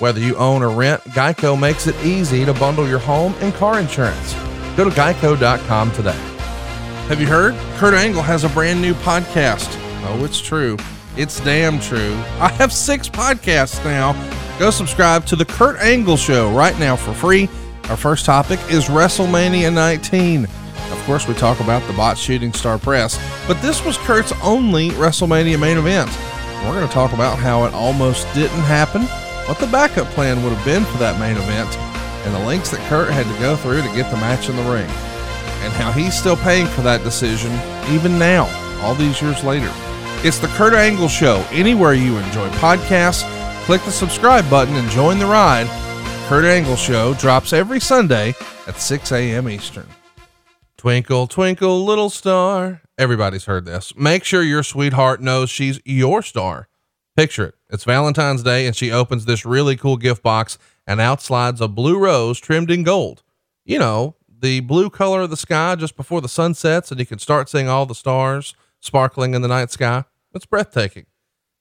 Whether you own or rent, Geico makes it easy to bundle your home and car insurance. Go to geico.com today. Have you heard? Kurt Angle has a brand new podcast. Oh, it's true. It's damn true. I have six podcasts now. Go subscribe to The Kurt Angle Show right now for free. Our first topic is WrestleMania 19. Of course, we talk about the bot shooting star press, but this was Kurt's only WrestleMania main event. We're going to talk about how it almost didn't happen, what the backup plan would have been for that main event, and the links that Kurt had to go through to get the match in the ring, and how he's still paying for that decision even now, all these years later. It's the Kurt Angle Show. Anywhere you enjoy podcasts, click the subscribe button and join the ride. Kurt Angle Show drops every Sunday at 6 a.m. Eastern. Twinkle, twinkle, little star. Everybody's heard this. Make sure your sweetheart knows she's your star. Picture it. It's Valentine's Day and she opens this really cool gift box and out slides a blue rose trimmed in gold. You know, the blue color of the sky just before the sun sets and you can start seeing all the stars sparkling in the night sky. It's breathtaking.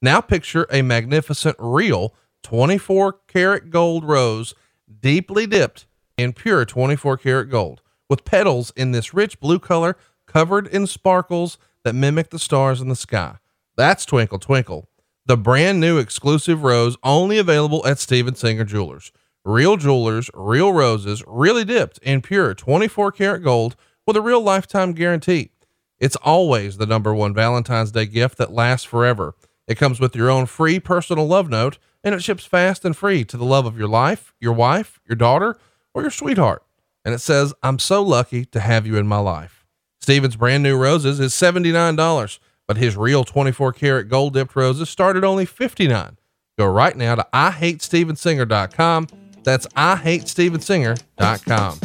Now picture a magnificent real 24 karat gold rose deeply dipped in pure 24 karat gold with petals in this rich blue color covered in sparkles that mimic the stars in the sky. That's Twinkle Twinkle, the brand new exclusive rose only available at Steven Singer Jewelers. Real jewelers, real roses, really dipped in pure 24 karat gold with a real lifetime guarantee. It's always the number one Valentine's Day gift that lasts forever. It comes with your own free personal love note and it ships fast and free to the love of your life, your wife, your daughter, or your sweetheart. And it says, I'm so lucky to have you in my life. Steven's brand new roses is $79, but his real 24 karat gold dipped roses start at only 59. Go right now to IHateStevenSinger.com. That's IHateStevenSinger.com.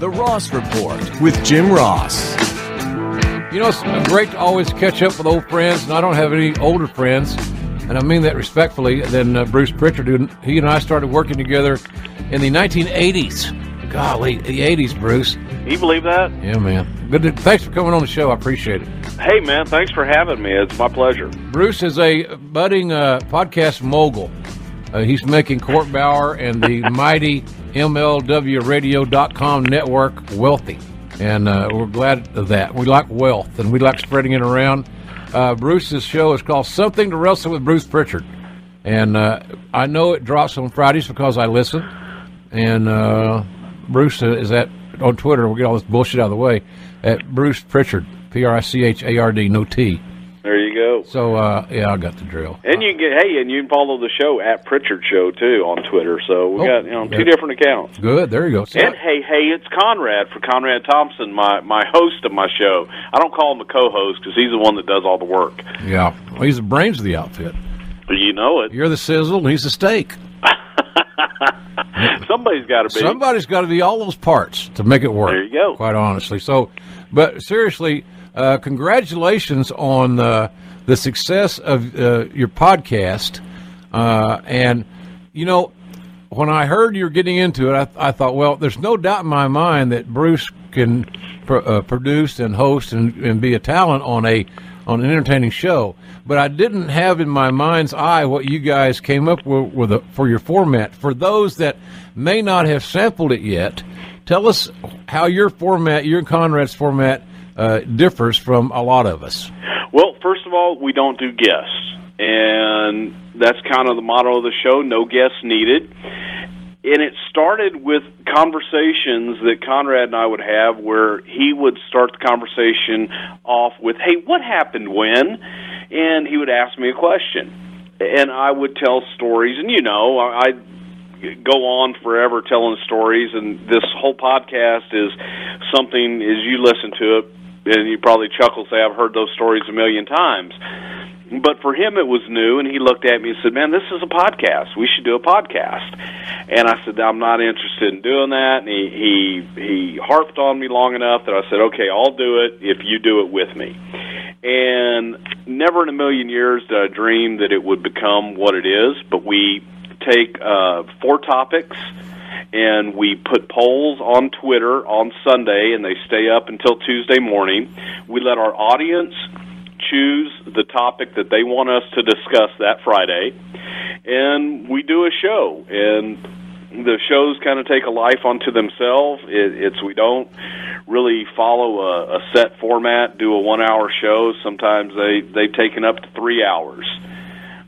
The Ross Report with Jim Ross. You know, it's great to always catch up with old friends, and I don't have any older friends, and I mean that respectfully, than uh, Bruce Pritchard. Who, he and I started working together in the 1980s. Golly, the 80s, Bruce. You believe that? Yeah, man. Good. To, thanks for coming on the show. I appreciate it. Hey, man, thanks for having me. It's my pleasure. Bruce is a budding uh, podcast mogul. Uh, he's making Court Bauer and the mighty MLWRadio.com network wealthy. And uh, we're glad of that. We like wealth and we like spreading it around. Uh, Bruce's show is called Something to Wrestle with Bruce Pritchard. And uh, I know it drops on Fridays because I listen. And uh, Bruce is at on Twitter. We'll get all this bullshit out of the way at Bruce Pritchard, P R I C H A R D, no T. There you go. So uh, yeah, I got the drill. And you can get hey, and you can follow the show at Pritchard Show too on Twitter. So we Oh, got you know two different accounts. Good. There you go. So- And hey, hey, it's Conrad for Conrad Thompson, my my host of my show. I don't call him a co-host because he's the one that does all the work. yeah, well, he's the brains of the outfit. You know it. You're the sizzle, and he's the steak. Somebody's got to be. Somebody's got to be all those parts to make it work. There you go. Quite honestly. So, but seriously, uh, congratulations on uh, the success of uh, your podcast. Uh, and you know, when I heard you were getting into it, I, I thought, well, there's no doubt in my mind that Bruce can pr- uh, produce and host and, and be a talent on a on an entertaining show. But I didn't have in my mind's eye what you guys came up with, with a, for your format. For those that may not have sampled it yet, tell us how your format, your Conrad's format, uh, differs from a lot of us. Well, first of all, we don't do guests, and that's kind of the motto of the show: no guests needed. And it started with conversations that Conrad and I would have, where he would start the conversation off with, "Hey, what happened when?" and he would ask me a question, and I would tell stories, and you know, I. Go on forever telling stories and this whole podcast is something as you listen to it and you probably chuckle say I've heard those stories a million times. But for him it was new and he looked at me and said, "Man, this is a podcast. We should do a podcast." And I said, "I'm not interested in doing that." And he he he harped on me long enough that I said, "Okay, I'll do it if you do it with me." And never in a million years did I dream that it would become what it is, but we take uh, four topics and we put polls on Twitter on Sunday, and they stay up until Tuesday morning. We let our audience choose the topic that they want us to discuss that Friday, and we do a show. And the shows kind of take a life unto themselves. It, it's we don't really follow a, a set format, do a one-hour show. Sometimes they they've taken up to three hours,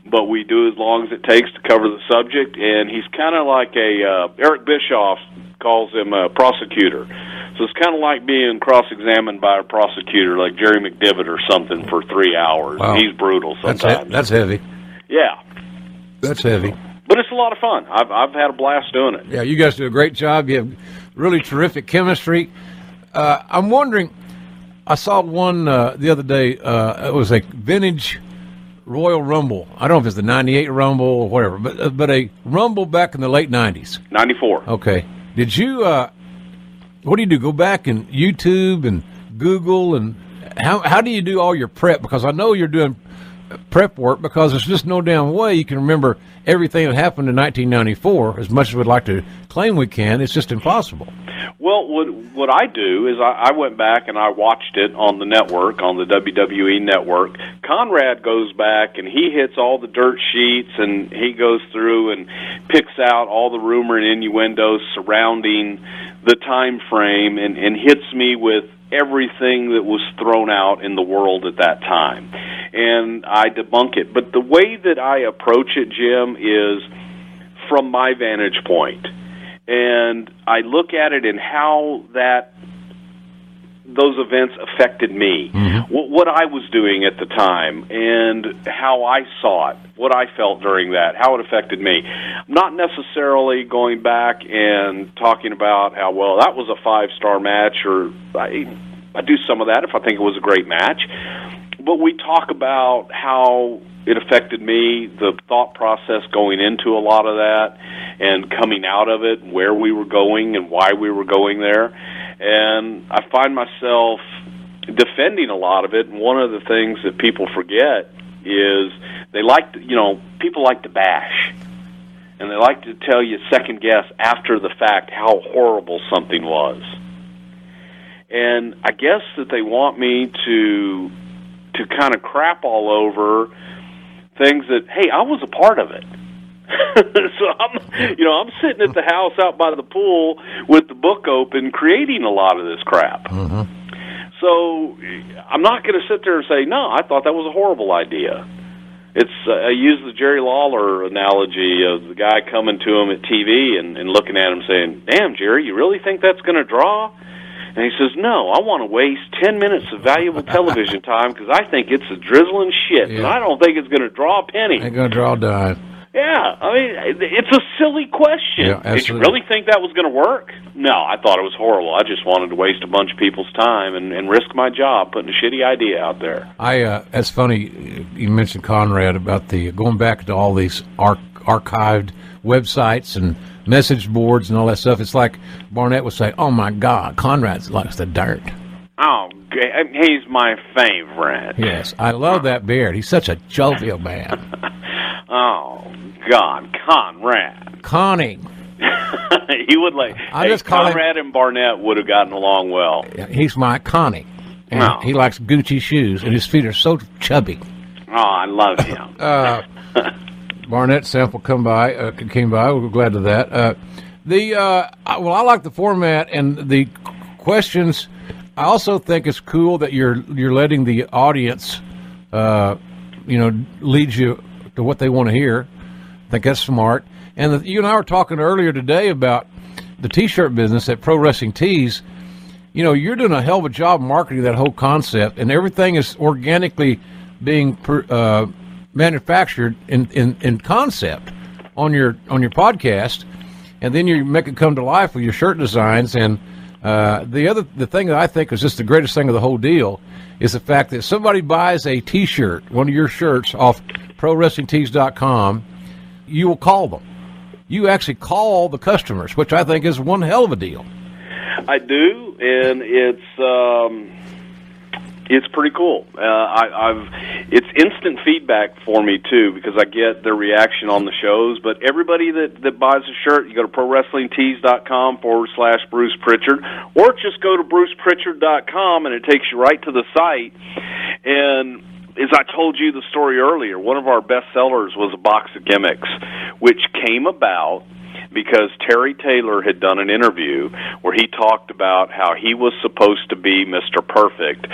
but we do as long as it takes to cover the subject. And he's kind of like a uh, Eric Bischoff calls him a prosecutor. So it's kind of like being cross-examined by a prosecutor, like Jerry McDevitt or something, for three hours. Wow. He's brutal That's sometimes. he- that's heavy. yeah, That's heavy. but it's a lot of fun. I've I've had a blast doing it. Yeah, you guys do a great job. You have really terrific chemistry. Uh, I'm wondering. I saw one uh, the other day. Uh, it was a vintage Royal Rumble. I don't know if it's the '98 Rumble or whatever, but uh, but a Rumble back in the late '90s. Ninety-four. Okay. Did you? What do you do? Go back and YouTube and Google and how how do you do all your prep? Because I know you're doing prep work because there's just no damn way you can remember everything that happened in 1994 as much as we'd like to claim we can. It's just impossible. Well, what what I do is I, I went back and I watched it on the network, on the WWE network. Conrad goes back and he hits all the dirt sheets and he goes through and picks out all the rumor and innuendos surrounding the time frame and, and hits me with everything that was thrown out in the world at that time. And I debunk it. But the way that I approach it, Jim, is from my vantage point and I look at it and how that those events affected me, mm-hmm. what, what I was doing at the time, and how I saw it, what I felt during that, how it affected me. Not necessarily going back and talking about how well that was a five star match, or I, I do some of that if I think it was a great match. But we talk about how it affected me, the thought process going into a lot of that, and coming out of it, where we were going and why we were going there. And I find myself defending a lot of it. And one of the things that people forget is they like, to, you know, people like to bash. And they like to tell you second guess after the fact how horrible something was. And I guess that they want me to to kind of crap all over things that hey, I was a part of it. so I'm, you know, I'm sitting at the house out by the pool with the book open, creating a lot of this crap. So I'm not going to sit there and say, no, I thought that was a horrible idea. It's uh, I use the Jerry Lawler analogy of the guy coming to him at TV and, and looking at him saying, "Damn, Jerry, you really think that's going to draw?" And he says, "No, I want to waste ten minutes of valuable television time because I think it's a drizzling shit, and I don't think it's going to draw a penny." Ain't gonna draw a dime. Yeah, I mean, it's a silly question. Yeah, Did you really think that was going to work? No, I thought it was horrible. I just wanted to waste a bunch of people's time and, and risk my job putting a shitty idea out there. I uh, that's funny. You mentioned Conrad about the going back to all these arch- archived websites and message boards and all that stuff. It's like Barnett would say, "Oh my God, Conrad likes the dirt." Oh, he's my favorite. Yes, I love that beard. He's such a jovial man. Oh, God, Conrad. Connie, he would like. I hey, just call him- Conrad and Barnett would have gotten along well. he's my Connie. And Oh. he likes Gucci shoes, and his feet are so chubby. Oh, I love him. Uh, Barnett sample come by, uh, came by. We're glad of that. Uh, the uh, well, I like the format and the questions. I also think it's cool that you're you're letting the audience, uh, you know, lead you to what they want to hear. I think that's smart. And the, you and I were talking earlier today about the T-shirt business at Pro Wrestling Tees. You know, you're doing a hell of a job marketing that whole concept, and everything is organically being per, uh, manufactured in, in, in concept on your on your podcast, and then you make it come to life with your shirt designs. And uh, the other the thing that I think is just the greatest thing of the whole deal is the fact that somebody buys a T-shirt, one of your shirts off ProWrestlingTees.com, you will call them. You actually call the customers, which I think is one hell of a deal. I do, and it's um, it's pretty cool. Uh, I, I've it's instant feedback for me too because I get their reaction on the shows. But everybody that that buys a shirt, you go to ProWrestlingTees.com forward slash Bruce Pritchard, or just go to BrucePritchard.com and it takes you right to the site. And as I told you the story earlier, one of our best sellers was a box of gimmicks, which came about because Terry Taylor had done an interview where he talked about how he was supposed to be Mr. Perfect,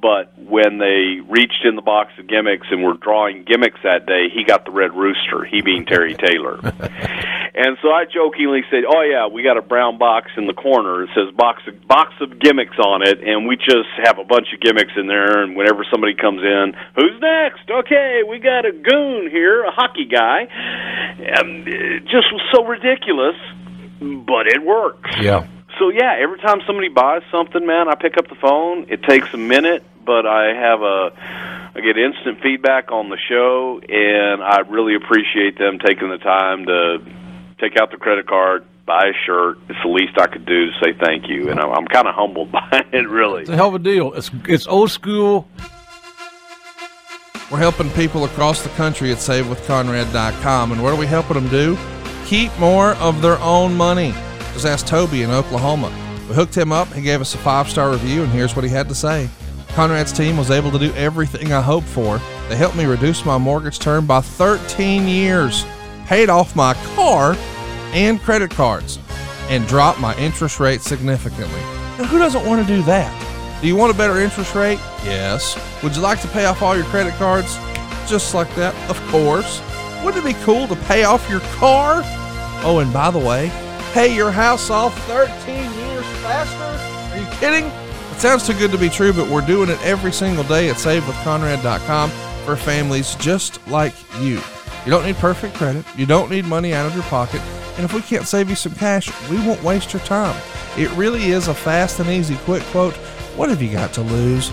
but when they reached in the box of gimmicks and were drawing gimmicks that day, he got the red rooster, he being Terry Taylor. and so I jokingly said, "Oh yeah, we got a brown box in the corner. It says box of, box of gimmicks on it, and we just have a bunch of gimmicks in there. And whenever somebody comes in, who's next? Okay, we got a goon here, a hockey guy. And it just was so ridiculous, but it works. Yeah. So yeah, every time somebody buys something, man, I pick up the phone. It takes a minute, but I have a I get instant feedback on the show, and I really appreciate them taking the time to take out the credit card, buy a shirt. It's the least I could do to say thank you, and I'm, I'm kind of humbled by it, really. It's a hell of a deal. It's it's old school. We're helping people across the country at SaveWithConrad.com. And what are we helping them do? Keep more of their own money. Just ask Toby in Oklahoma. We hooked him up. He gave us a five star review, and here's what he had to say. Conrad's team was able to do everything I hoped for. They helped me reduce my mortgage term by 13 years, paid off my car and credit cards, and dropped my interest rate significantly. Now, who doesn't want to do that? Do you want a better interest rate? Yes. Would you like to pay off all your credit cards? Just like that? Of course. Wouldn't it be cool to pay off your car? Oh, and by the way, pay your house off 13 years faster? Are you kidding? It sounds too good to be true, but we're doing it every single day at SaveWithConrad.com for families just like you. You don't need perfect credit. You don't need money out of your pocket. And if we can't save you some cash, we won't waste your time. It really is a fast and easy quick quote what have you got to lose?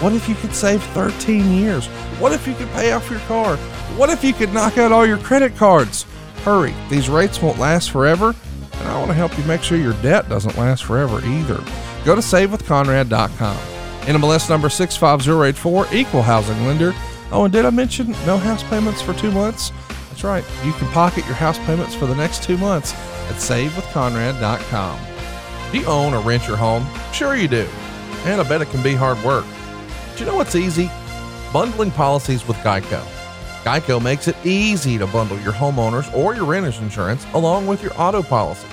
What if you could save 13 years? What if you could pay off your car? What if you could knock out all your credit cards? Hurry, these rates won't last forever, and I want to help you make sure your debt doesn't last forever either. Go to savewithconrad.com. NMLS number 65084, equal housing lender. Oh, and did I mention no house payments for two months? That's right, you can pocket your house payments for the next two months at savewithconrad.com. Do you own or rent your home? Sure you do and I bet it can be hard work. Do you know what's easy? Bundling policies with Geico. Geico makes it easy to bundle your homeowners or your renter's insurance along with your auto policy.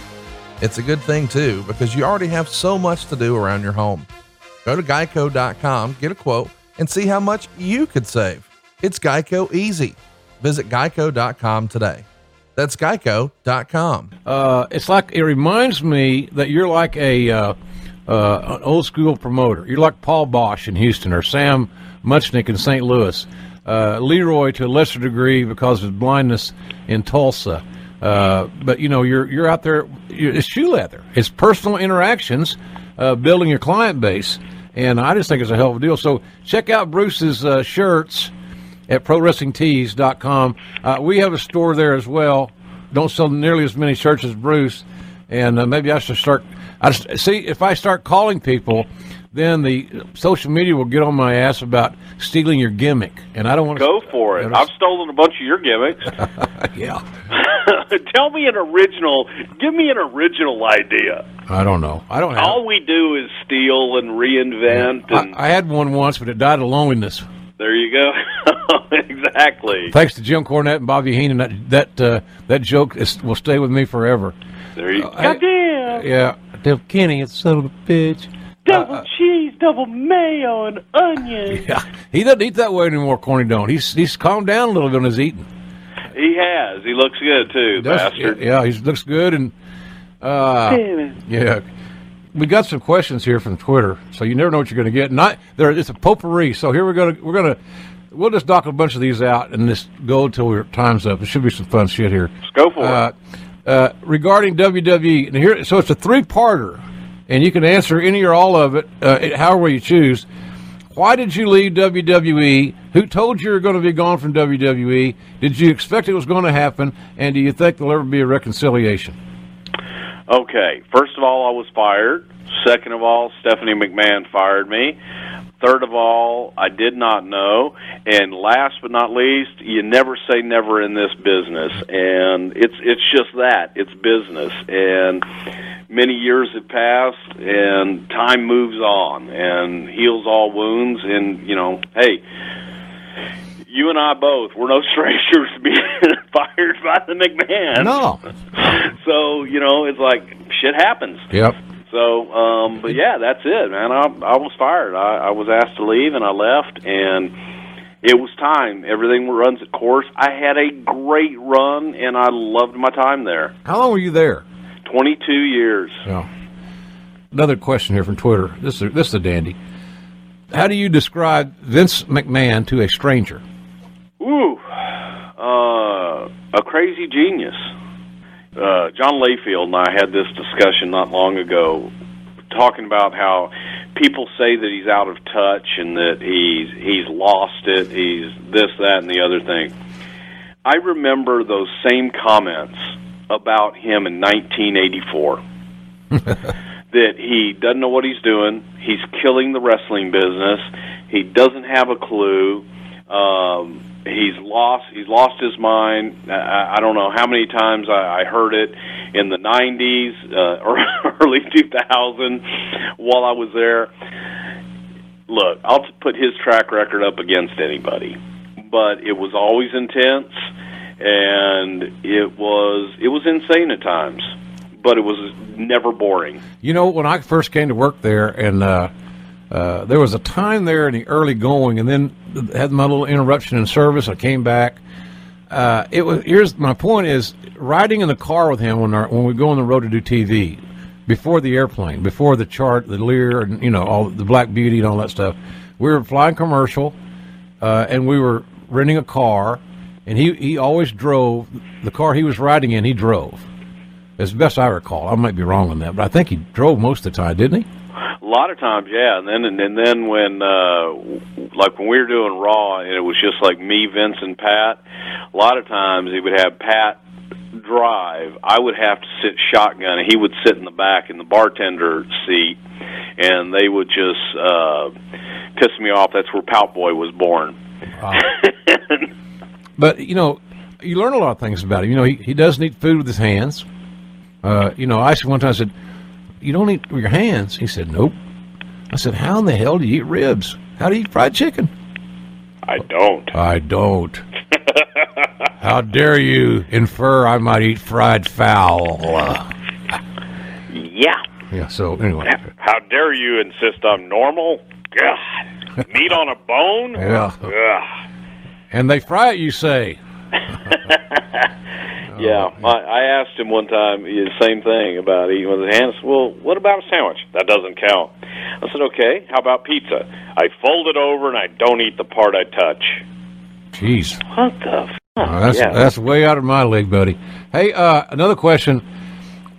It's a good thing too because you already have so much to do around your home. Go to geico.com, get a quote, and see how much you could save. It's Geico easy. Visit geico.com today. That's geico.com. Uh, it's like it reminds me that you're like a uh, uh, an old school promoter. You're like Paul Boesch in Houston or Sam Muchnick in St. Louis. Uh, Leroy to a lesser degree because of his blindness in Tulsa. Uh, but you know, you're you're out there. It's shoe leather. It's personal interactions, uh, building your client base, and I just think it's a hell of a deal. So check out Bruce's uh, shirts at ProWrestlingTees.com. Uh, we have a store there as well. Don't sell nearly as many shirts as Bruce, and uh, maybe I should start I just, see if I start calling people, then the social media will get on my ass about stealing your gimmick, and I don't want to go for it. I've stolen a bunch of your gimmicks. yeah. Tell me an original. Give me an original idea. I don't know. I don't. Have, All we do is steal and reinvent. Yeah. And I, I had one once, but it died of loneliness. There you go. exactly. Thanks to Jim Cornette and Bobby Heenan, that that uh, that joke is, will stay with me forever. There you. Uh, Goddamn. Yeah. Devil Kenny, it's son of a bitch. Double uh, cheese, double mayo, and onion. Yeah, he doesn't eat that way anymore. Corny don't. He's he's calmed down a little bit on his eating. He has. He looks good too, Does, bastard. Yeah, he looks good, and uh, yeah. We got some questions here from Twitter, so you never know what you're going to get. Not there. It's a potpourri. So here we're going to we're going to we'll just knock a bunch of these out and just go until our time's up. It should be some fun shit here. Let's go for uh, it. Uh, regarding WWE. And here, so it's a three-parter, and you can answer any or all of it, uh, however you choose. Why did you leave WWE? Who told you you were going to be gone from WWE? Did you expect it was going to happen? And do you think there'll ever be a reconciliation? Okay. First of all, I was fired. Second of all, Stephanie McMahon fired me. Third of all, I did not know. And last but not least, you never say never in this business. And it's it's just that. It's business. And many years have passed and time moves on and heals all wounds and you know, hey, you and I both we're no strangers to being fired by the McMahon. No. So you know, it's like shit happens. Yep. So, um, but yeah, that's it, man. I, I was fired. I, I was asked to leave, and I left, and it was time. Everything runs its course. I had a great run, and I loved my time there. How long were you there? Twenty-two years. Yeah. Another question here from Twitter. This is this is a dandy. How do you describe Vince McMahon to a stranger? Ooh, uh, a crazy genius. Uh, John Layfield and I had this discussion not long ago, talking about how people say that he's out of touch and that he's he's lost it. He's this, that, and the other thing. I remember those same comments about him in 1984. that he doesn't know what he's doing. He's killing the wrestling business. He doesn't have a clue. Um, he's lost. He's lost his mind. I, I don't know how many times I, I heard it in the '90s uh, or early 2000 while I was there. Look, I'll put his track record up against anybody, but it was always intense, and it was it was insane at times but it was never boring. You know, when I first came to work there, and uh, uh, there was a time there in the early going, and then had my little interruption in service. I came back. Uh, it was here's my point is riding in the car with him when our, when we go on the road to do TV before the airplane, before the chart, the Lear, and you know all the Black Beauty and all that stuff. We were flying commercial, uh, and we were renting a car, and he he always drove the car he was riding in. He drove as best I recall. I might be wrong on that, but I think he drove most of the time, didn't he? A lot of times, yeah. And then and, and then when uh like when we were doing Raw and it was just like me, Vince and Pat, a lot of times he would have Pat drive. I would have to sit shotgun and he would sit in the back in the bartender seat and they would just uh piss me off. That's where Pout Boy was born. Wow. but you know, you learn a lot of things about him. You know, he, he does eat food with his hands. Uh, you know, I actually one time I said, "You don't eat with your hands." He said, "Nope." I said, "How in the hell do you eat ribs? How do you eat fried chicken?" I don't. I don't. How dare you infer I might eat fried fowl? Yeah. Yeah. So anyway, How dare you insist I'm normal? God. Meat on a bone? yeah. Ugh. And they fry it, you say? Yeah, I, I asked him one time the same thing about eating with his hands. Well, what about a sandwich? That doesn't count. I said, okay. How about pizza? I fold it over and I don't eat the part I touch. Jeez. What the? Fuck? Uh, that's yeah. that's way out of my league, buddy. Hey, uh, another question.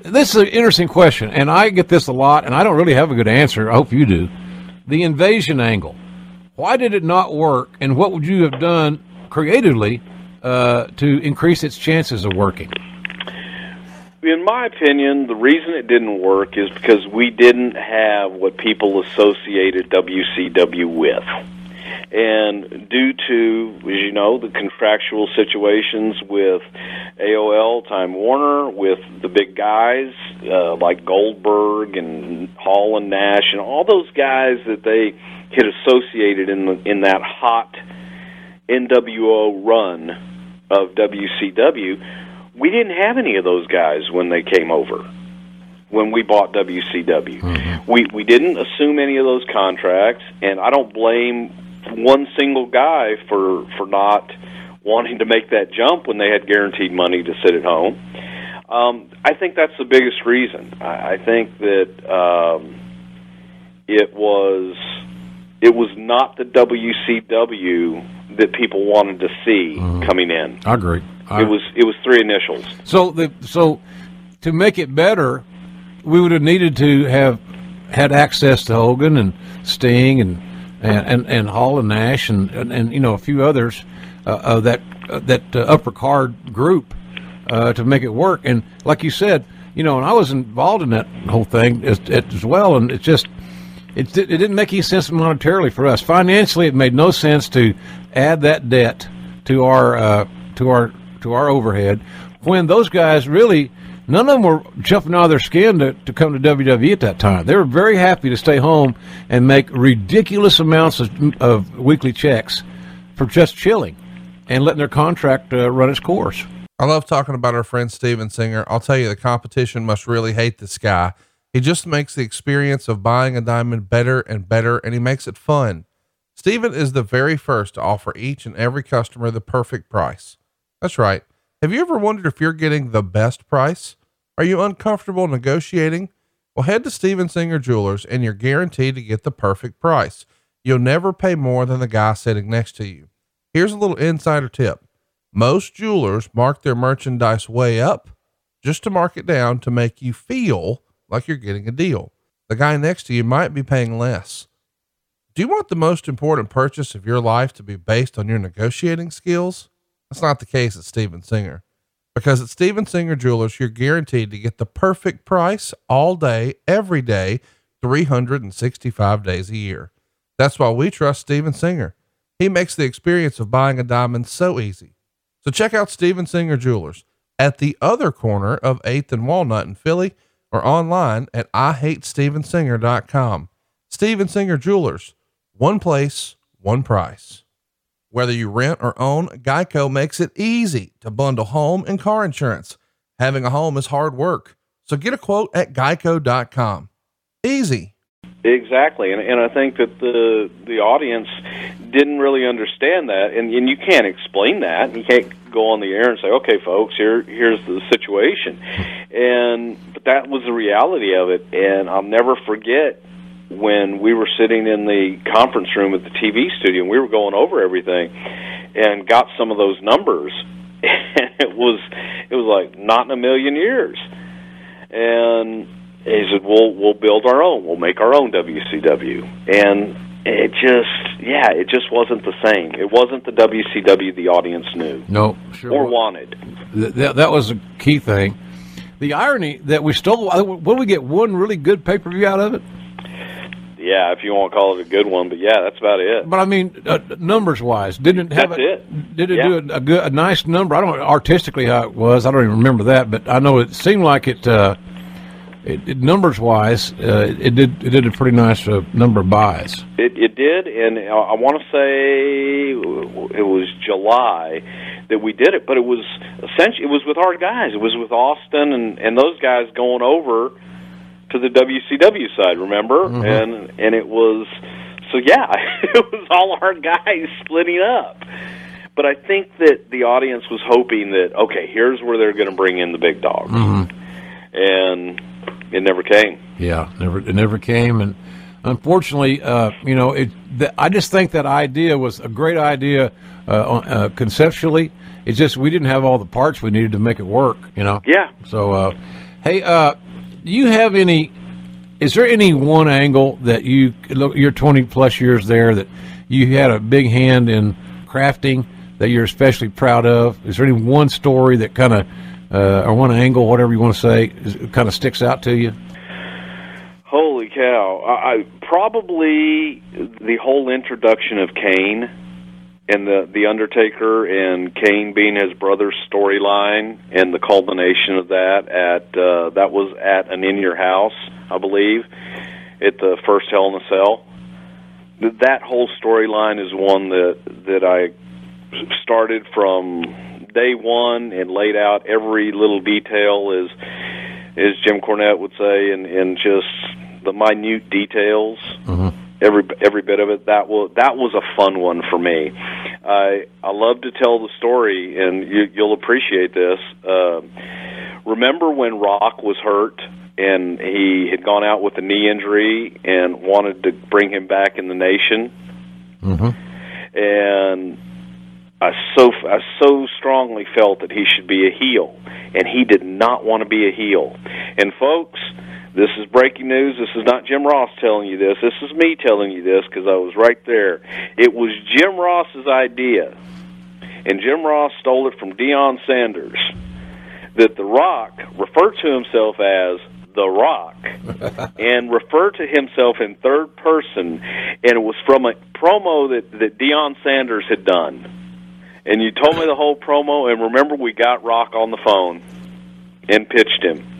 This is an interesting question, and I get this a lot, and I don't really have a good answer. I hope you do. The invasion angle. Why did it not work, and what would you have done creatively uh, to increase its chances of working? In my opinion, the reason it didn't work is because we didn't have what people associated WCW with. And due to, as you know, the contractual situations with AOL, Time Warner, with the big guys uh, like Goldberg and Hall and Nash, and all those guys that they had associated in the, in that hot NWO run of WCW, we didn't have any of those guys when they came over. When we bought WCW, we we didn't assume any of those contracts, and I don't blame one single guy for for not wanting to make that jump when they had guaranteed money to sit at home. Um, I think that's the biggest reason. I, I think that um, it was it was not the WCW that people wanted to see coming in. I agree. I, It was it was three initials. so the so to make it better, we would have needed to have had access to Hogan and Sting and and and, and Hall and Nash and, and and you know a few others uh, of that uh, that uh, upper card group uh, to make it work. And like you said, you know, and I was involved in that whole thing as, as well, and it's just. It, it didn't make any sense monetarily for us. Financially, it made no sense to add that debt to our uh, to our to our overhead when those guys really none of them were jumping out of their skin to, to come to WWE at that time. They were very happy to stay home and make ridiculous amounts of, of weekly checks for just chilling and letting their contract uh, run its course. I love talking about our friend Steven Singer. I'll tell you, the competition must really hate this guy. He just makes the experience of buying a diamond better and better, and he makes it fun. Steven is the very first to offer each and every customer the perfect price. That's right. Have you ever wondered if you're getting the best price? Are you uncomfortable negotiating? Well, head to Steven Singer Jewelers and you're guaranteed to get the perfect price. You'll never pay more than the guy sitting next to you. Here's a little insider tip. Most jewelers mark their merchandise way up just to mark it down to make you feel like you're getting a deal. The guy next to you might be paying less. Do you want the most important purchase of your life to be based on your negotiating skills? That's not the case at Steven Singer. Because at Steven Singer Jewelers, you're guaranteed to get the perfect price all day, every day, 365 days a year. That's why we trust Steven Singer. He makes the experience of buying a diamond so easy. So check out Steven Singer Jewelers at the other corner of 8th and Walnut in Philly or online at IHateStevenSinger.com. Steven Singer Jewelers, one place, one price. Whether you rent or own, Geico makes it easy to bundle home and car insurance. Having a home is hard work, so get a quote at geico.com. Easy. Exactly, and and I think that the the audience didn't really understand that, and and you can't explain that. You can't go on the air and say, "Okay, folks, here here's the situation," and but that was the reality of it, and I'll never forget when we were sitting in the conference room at the TV studio and we were going over everything and got some of those numbers. And it was it was like not in a million years. And he said we'll we'll build our own we'll make our own WCW and it just yeah it just wasn't the same it wasn't the WCW the audience knew no sure or wanted that, that was a key thing the irony that we stole what did we get one really good pay-per-view out of it yeah, if you want to call it a good one, but yeah, that's about it. But I mean, uh, numbers wise, didn't have that's a, it. Did it yeah. do a, a, good, a nice number? I don't know artistically how it was. I don't even remember that, but I know it seemed like it. Uh, it, it numbers wise, uh, it did it did a pretty nice uh, number of buys. It, it did, and I want to say it was July that we did it, but it was essentially it was with our guys. It was with Austin and and those guys going over to the WCW side, remember? Mm-hmm. And and it was so yeah, it was all our guys splitting up. But I think that the audience was hoping that okay, here's where they're going to bring in the big dogs, mm-hmm. and it never came. Yeah, never it never came, and unfortunately, uh, you know, it. The, I just think that idea was a great idea uh, uh, conceptually. It's just we didn't have all the parts we needed to make it work. You know. Yeah. So, uh, hey, uh, do you have any? Is there any one angle that you look? You're 20 plus years there that you had a big hand in crafting that you're especially proud of? Is there any one story that kind of, uh, or one angle, whatever you want to say, kind of sticks out to you? Holy cow! I, I probably the whole introduction of Kane and the the Undertaker and Kane being his brother's storyline and the culmination of that at uh, that was at an in your house, I believe, at the first Hell in a Cell. That whole storyline is one that that I started from day one and laid out every little detail as as Jim Cornette would say and and just the minute details. Mm-hmm every every bit of it. That was that was a fun one for me. I I love to tell the story, and you, you'll appreciate this. Uh, remember when Rock was hurt and he had gone out with a knee injury and wanted to bring him back in the nation, mm-hmm. and I so I so strongly felt that he should be a heel, and he did not want to be a heel. And folks this is breaking news. This is not Jim Ross telling you this. This is me telling you this because I was right there. It was Jim Ross's idea, and Jim Ross stole it from Deion Sanders, that The Rock referred to himself as The Rock and referred to himself in third person, and it was from a promo that, that Deion Sanders had done. And you told me the whole promo, and remember, we got Rock on the phone and pitched him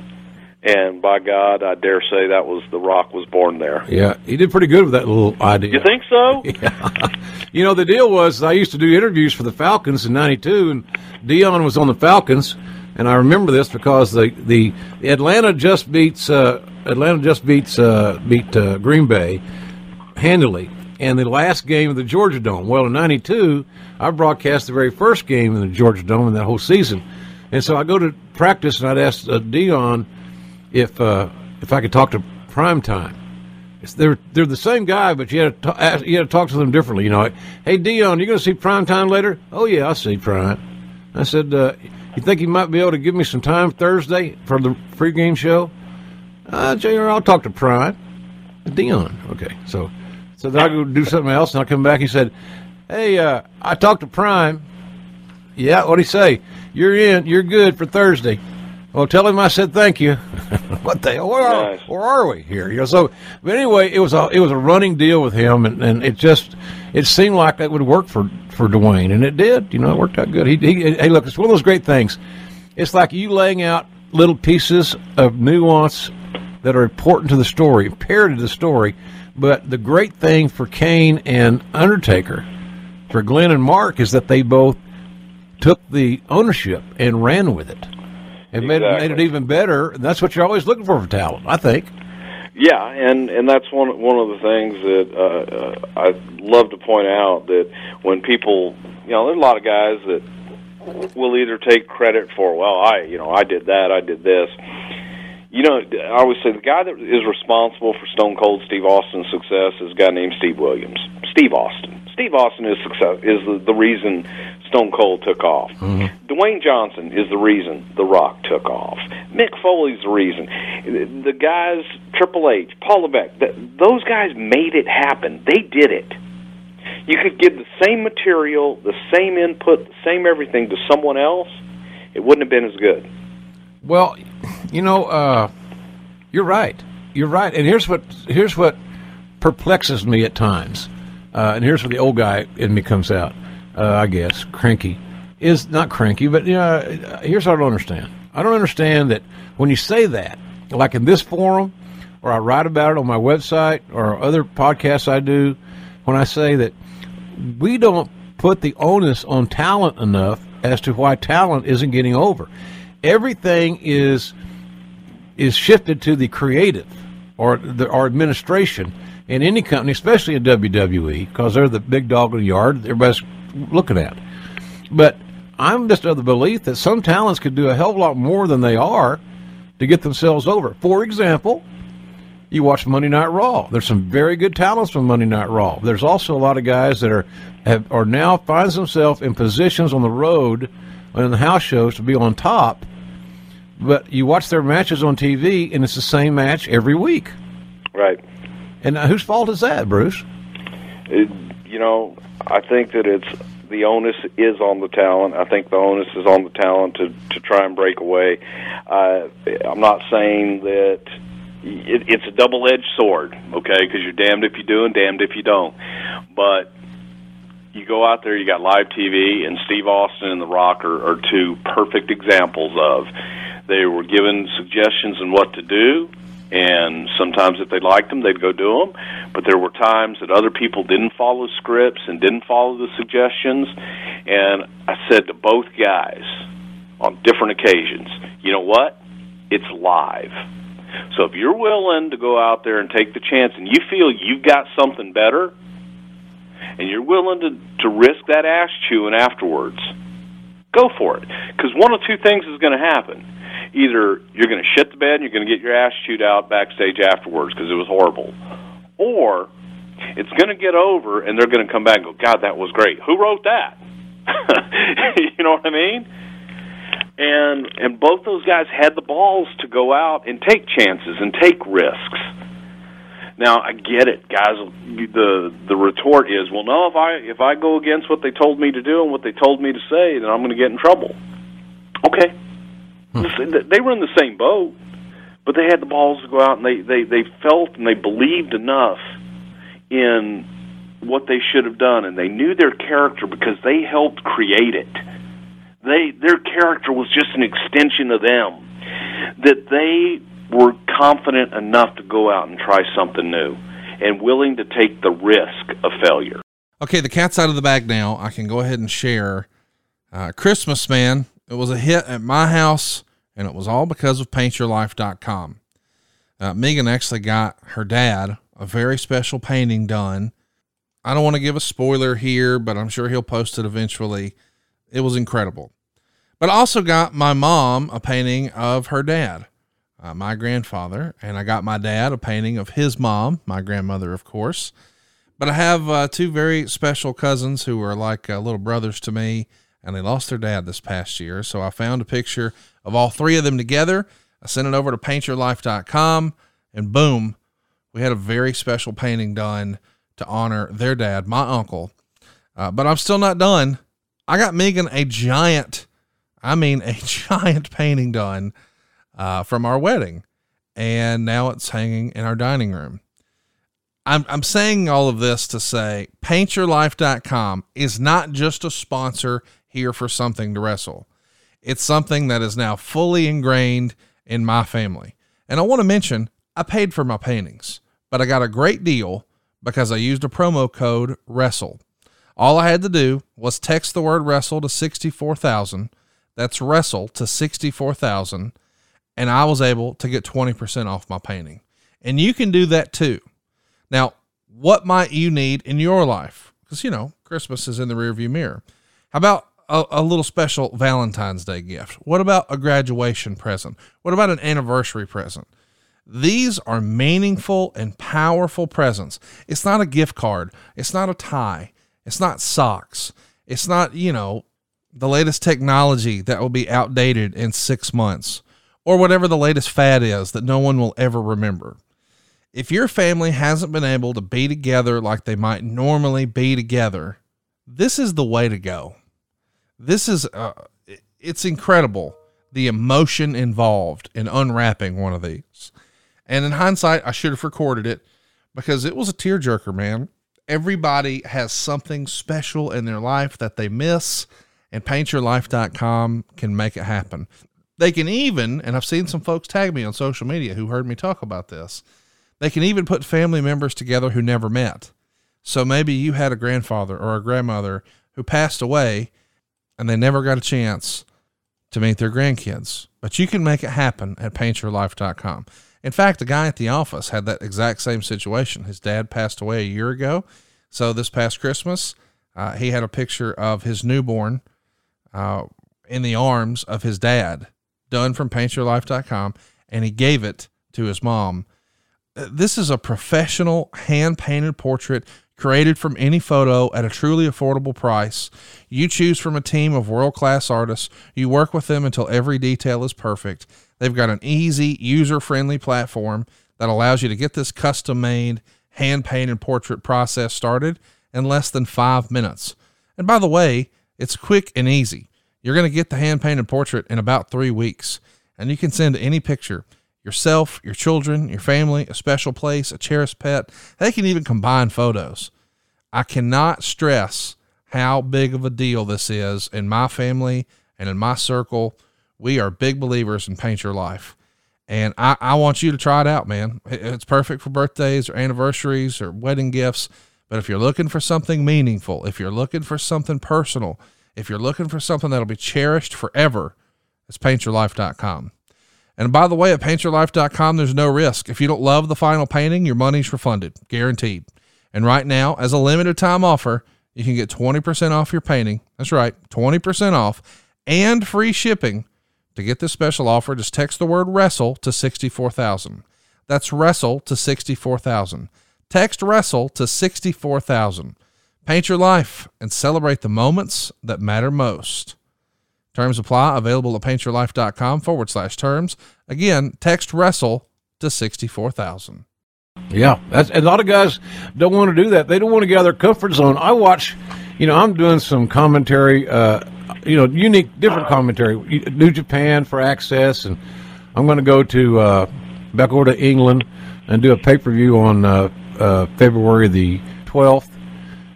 and by God, I dare say that was the Rock was born there. Yeah, he did pretty good with that little idea. You think so? Yeah. you know, the deal was I used to do interviews for the Falcons in '92, and Deion was on the Falcons, and I remember this because the the Atlanta just beats uh, Atlanta just beats uh, beat uh, Green Bay handily, and the last game of the Georgia Dome. Well, in '92, I broadcast the very first game in the Georgia Dome in that whole season, and so I go to practice and I'd ask uh, Deion if uh, if I could talk to Prime Time. They're they're the same guy, but you had to you had to talk to them differently. You know, like, hey Deion, you going to see Prime Time later? Oh yeah, I'll see Prime. I said, uh, you think you might be able to give me some time Thursday for the pregame show? Uh, Jr., I'll talk to Prime. Deion, okay. So, so then I go do something else, and I come back. He said, "Hey, uh, I talked to Prime. Yeah, what'd he say? You're in. You're good for Thursday. Well, tell him I said thank you. what the hell? Where are, Nice. where are we here? You know. So, but anyway, it was a it was a running deal with him, and, and it just it seemed like that would work for for Dwayne, and it did. You know, it worked out good. He, he hey, look, it's one of those great things. It's like you laying out little pieces of nuance that are important to the story, imperative to the story. But the great thing for Kane and Undertaker, for Glenn and Mark, is that they both took the ownership and ran with it, and made, it, made it even better. That's what you're always looking for for talent, I think. Yeah, and and that's one one of the things that uh, uh, I love to point out that when people, you know, there's a lot of guys that will either take credit for, well, I, you know, I did that, I did this. You know, I always say the guy that is responsible for Stone Cold Steve Austin's success is a guy named Steve Williams. Steve Austin. Steve Austin is success is the, the reason Stone Cold took off. Dwayne Johnson is the reason The Rock took off. Mick Foley's the reason. The guys, Triple H, Paul Levesque, th those guys made it happen. They did it. You could give the same material, the same input, the same everything to someone else, it wouldn't have been as good. Well, you know, uh, you're right. You're right. And here's what here's what perplexes me at times. Uh, and here's where the old guy in me comes out. Uh, I guess cranky is not cranky, but know, here's what I don't understand. I don't understand that when you say that, like in this forum, or I write about it on my website, or other podcasts I do, when I say that we don't put the onus on talent enough as to why talent isn't getting over. Everything is is shifted to the creative or the or administration in any company, especially in WWE, because they're the big dog in the yard. Everybody's looking at. But I'm just of the belief that some talents could do a hell of a lot more than they are to get themselves over. For example, you watch Monday Night Raw. There's some very good talents from Monday Night Raw. There's also a lot of guys that are have are now finds themselves in positions on the road and in the house shows to be on top. But you watch their matches on TV, and it's the same match every week. Right. And whose fault is that, Bruce? It, you know, I think that it's the onus is on the talent. I think the onus is on the talent to to try and break away. Uh, I'm not saying that it, it's a double edged sword, okay? Because you're damned if you do and damned if you don't. But you go out there, you got live TV, and Steve Austin and The Rock are, are two perfect examples of. They were given suggestions on what to do, and sometimes if they liked them, they'd go do them. But there were times that other people didn't follow scripts and didn't follow the suggestions. And I said to both guys on different occasions, you know what? It's live. So if you're willing to go out there and take the chance and you feel you've got something better, and you're willing to, to risk that ass chewing afterwards, go for it. Because one of two things is going to happen. Either you're going to shit the bed and you're going to get your ass chewed out backstage afterwards because it was horrible, or it's going to get over and they're going to come back and go, God, that was great. Who wrote that? you know what I mean? And and both those guys had the balls to go out and take chances and take risks. Now I get it, guys. The the retort is, well, no. If I if I go against what they told me to do and what they told me to say, then I'm going to get in trouble. Okay, they were in the same boat, but they had the balls to go out and they they they felt and they believed enough in what they should have done, and they knew their character because they helped create it. They their character was just an extension of them. That they were confident enough to go out and try something new and willing to take the risk of failure. Okay, the cat's out of the bag now. I can go ahead and share. Uh, Christmas Man, it was a hit at my house, and it was all because of paintyourlife.com. Uh, Megan actually got her dad a very special painting done. I don't want to give a spoiler here, but I'm sure he'll post it eventually. It was incredible. But I also got my mom a painting of her dad, uh, my grandfather, and I got my dad a painting of his mom, my grandmother, of course. But I have uh, two very special cousins who are like uh, little brothers to me, and they lost their dad this past year. So I found a picture of all three of them together. I sent it over to paintyourlife.com, and boom, we had a very special painting done to honor their dad, my uncle. Uh, but I'm still not done. I got Megan a giant, I mean, a giant painting done uh, from our wedding, and now it's hanging in our dining room. I'm, I'm saying all of this to say paintyourlife.com is not just a sponsor here for something to wrestle. It's something that is now fully ingrained in my family. And I want to mention I paid for my paintings, but I got a great deal because I used a promo code WRESTLE. All I had to do was text the word wrestle to 64,000. That's wrestle to 64,000. And I was able to get 20% off my painting. And you can do that too. Now, what might you need in your life? Because, you know, Christmas is in the rearview mirror. How about a, a, little special Valentine's Day gift? What about a graduation present? What about an anniversary present? These are meaningful and powerful presents. It's not a gift card, it's not a tie, it's not socks, it's not, you know, the latest technology that will be outdated in six months or whatever the latest fad is that no one will ever remember if your family hasn't been able to be together like they might normally be together, this is the way to go. This is, uh, it's incredible the emotion involved in unwrapping one of these. And in hindsight, I should have recorded it because it was a tearjerker, man. Everybody has something special in their life that they miss, and paintyourlife.com can make it happen. They can even, and I've seen some folks tag me on social media who heard me talk about this they can even put family members together who never met. So maybe you had a grandfather or a grandmother who passed away and they never got a chance to meet their grandkids. But you can make it happen at paintyourlife.com. In fact, the guy at the office had that exact same situation. His dad passed away a year ago. So this past Christmas, uh, he had a picture of his newborn uh, in the arms of his dad, done from paintyourlife.com, and he gave it to his mom this is a professional hand painted portrait created from any photo at a truly affordable price. You choose from a team of world class artists. You work with them until every detail is perfect. They've got an easy, user friendly platform that allows you to get this custom made, hand painted portrait process started in less than five minutes. And by the way, it's quick and easy. You're going to get the hand painted portrait in about three weeks, and you can send any picture yourself, your children, your family, a special place, a cherished pet. They can even combine photos. I cannot stress how big of a deal this is in my family and in my circle. We are big believers in Paint Your Life. And I, I want you to try it out, man. It's perfect for birthdays or anniversaries or wedding gifts. But if you're looking for something meaningful, if you're looking for something personal, if you're looking for something that'll be cherished forever, it's paintyourlife.com. And by the way, at paintyourlife.com, there's no risk. If you don't love the final painting, your money's refunded, guaranteed. And right now, as a limited time offer, you can get 20% off your painting. That's right, 20% off and free shipping. To get this special offer, just text the word wrestle to 64,000. That's wrestle to 64,000. Text wrestle to 64,000. Paint your life and celebrate the moments that matter most. Terms apply. Available at paintyourlife.com forward slash terms. Again, text wrestle to 64,000. Yeah, that's a lot of guys don't want to do that. They don't want to get out of their comfort zone. I watch, you know, I'm doing some commentary, uh, you know, unique, different commentary. New Japan for AXS, and I'm going to go to uh, back over to England and do a pay per view on uh, uh, February the 12th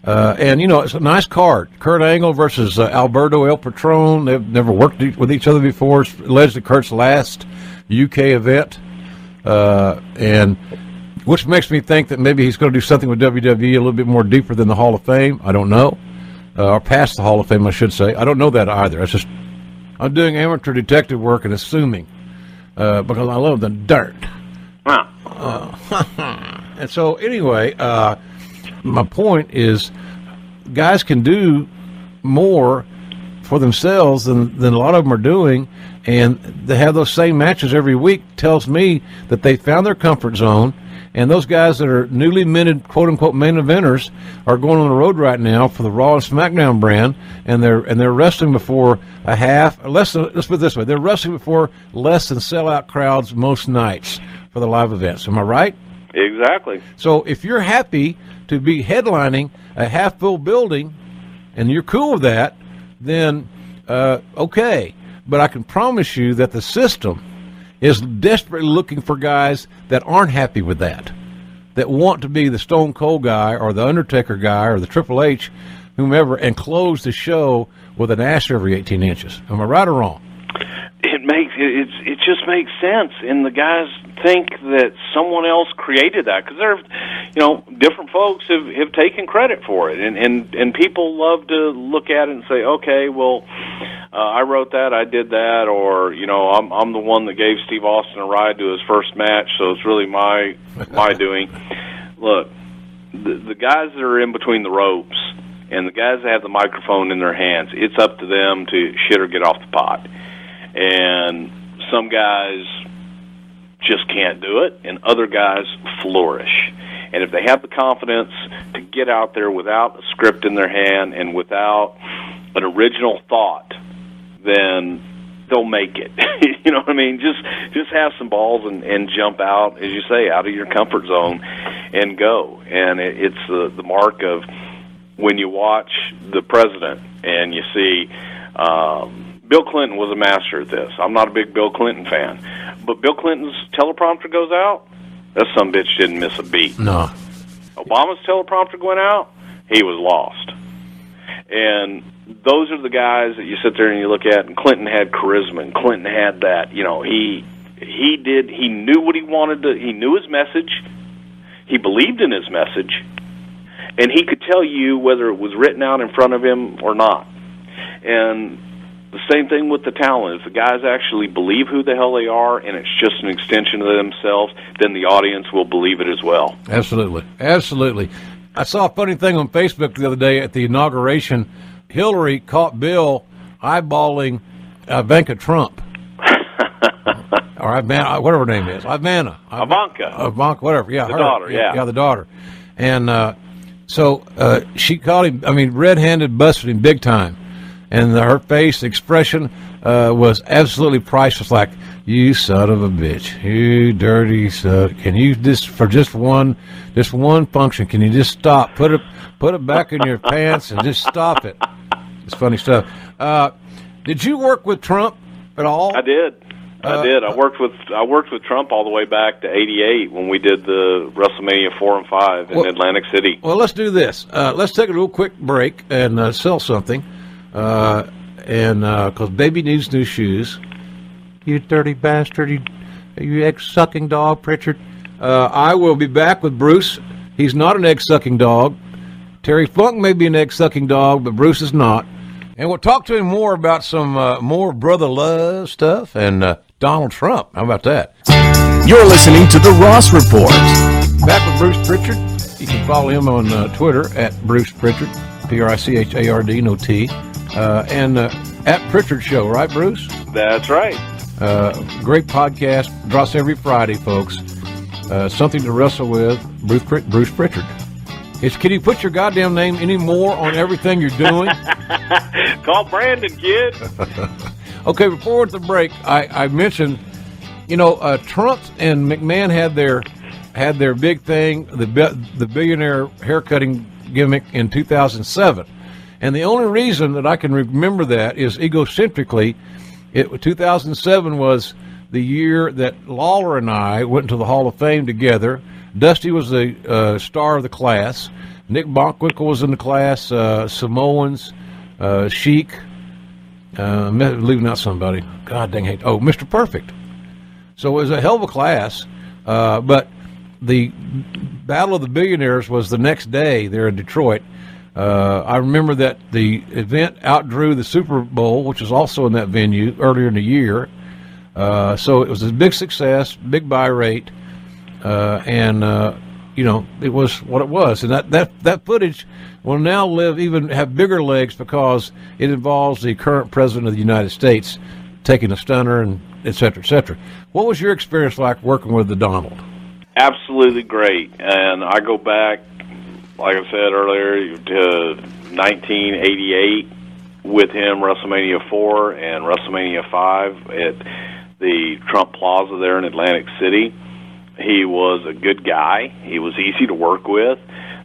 uh, and you know, it's a nice card. Kurt Angle versus uh, Alberto El Patron. They've never worked with each other before. It's alleged Kurt's last UK event. uh, and which makes me think that maybe he's going to do something with WWE a little bit more deeper than the Hall of Fame. I don't know, uh, or past the Hall of Fame, I should say. I don't know that either. It's just I'm doing amateur detective work and assuming uh, because I love the dirt. Wow. And so, anyway, uh, my point is, guys can do more for themselves than, than a lot of them are doing, and they have those same matches every week. Tells me that they found their comfort zone, and those guys that are newly minted quote unquote main eventers are going on the road right now for the Raw and SmackDown brand, and they're and they're wrestling before a half less than let's put it this way, they're wrestling before less than sellout crowds most nights for the live events. Am I right? Exactly. So if you're happy to be headlining a half full building and you're cool with that, then uh, okay. But I can promise you that the system is desperately looking for guys that aren't happy with that, that want to be the Stone Cold guy or the Undertaker guy or the Triple H, whomever, and close the show with an ass every 18 inches. Am I right or wrong? It makes it it's, it just makes sense, and the guys think that someone else created that because there, you know, different folks have have taken credit for it, and and and people love to look at it and say, okay, well, uh, I wrote that, I did that, or you know, I'm I'm the one that gave Steve Austin a ride to his first match, so it's really my my doing. Look, the the guys that are in between the ropes and the guys that have the microphone in their hands, it's up to them to shit or get off the pot. And some guys just can't do it, and other guys flourish. And if they have the confidence to get out there without a script in their hand and without an original thought, then they'll make it. you know what I mean? Just just have some balls and, and jump out, as you say, out of your comfort zone and go. And it, it's the the mark of when you watch the president and you see um, Bill Clinton was a master at this. I'm not a big Bill Clinton fan, but Bill Clinton's teleprompter goes out. That some bitch didn't miss a beat. No. Obama's teleprompter went out. He was lost. And those are the guys that you sit there and you look at. And Clinton had charisma, and Clinton had that. You know, he he did. He knew what he wanted to. He knew his message. He believed in his message, and he could tell you whether it was written out in front of him or not. And the same thing with the talent. If the guys actually believe who the hell they are, and it's just an extension of themselves, then the audience will believe it as well. Absolutely, absolutely. I saw a funny thing on Facebook the other day at the inauguration. Hillary caught Bill eyeballing Ivanka Trump, or Ivana, whatever her name is, Ivana, Ivanka. Ivanka, whatever. Yeah, The her. daughter, yeah. yeah, the daughter. And uh, so uh, she caught him. I mean, red-handed, busted him big time. And her face expression uh, was absolutely priceless. Like, you son of a bitch, you dirty son. Can you just for just one, just one function? Can you just stop? Put it, put it back in your pants and just stop it. It's funny stuff. Uh, did you work with Trump at all? I did. Uh, I did. I worked with I worked with Trump all the way back to '88 when we did the WrestleMania four and five in Well- Atlantic City. Well, let's do this. Uh, let's take a real quick break and uh, sell something. Uh, and because baby needs new shoes. You dirty bastard! You, you egg-sucking dog, Pritchard. Uh, I will be back with Bruce. He's not an egg-sucking dog. Terry Funk may be an egg-sucking dog, but Bruce is not. And we'll talk to him more about some uh, more brother love stuff and uh, Donald Trump. How about that? You're listening to The Ross Report. Back with Bruce Pritchard. You can follow him on uh, Twitter at Bruce Pritchard, P R I C H A R D, no T, uh, and uh, at Pritchard Show, right, Bruce? That's right. Uh, great podcast. Drops every Friday, folks. Uh, something to wrestle with. Bruce, Bruce Pritchard. Is, can you put your goddamn name anymore on everything you're doing? Call Brandon, kid. Okay, before the break, I, I mentioned, you know, uh, Trump and McMahon had their had their big thing, the the billionaire haircutting gimmick in 2007, and the only reason that I can remember that is egocentrically, it 2007 was the year that Lawler and I went into the Hall of Fame together. Dusty was the uh, star of the class. Nick Bockwinkel was in the class. Uh, Samoans, uh, Sheik. Uh, leaving out somebody. God dang it. Oh, Mr. Perfect. So it was a hell of a class. Uh, but the Battle of the Billionaires was the next day there in Detroit. Uh, I remember that the event outdrew the Super Bowl, which was also in that venue earlier in the year. Uh, so it was a big success, big buy rate, uh, and uh, you know it was what it was. And that, that that footage will now live even have bigger legs because it involves the current president of the United States taking a stunner and et cetera, et cetera. What was your experience like working with the Donald? Absolutely great, and I go back, like I said earlier, to 1988 with him, WrestleMania 4 and WrestleMania 5 at the Trump Plaza there in Atlantic City. He was a good guy. He was easy to work with.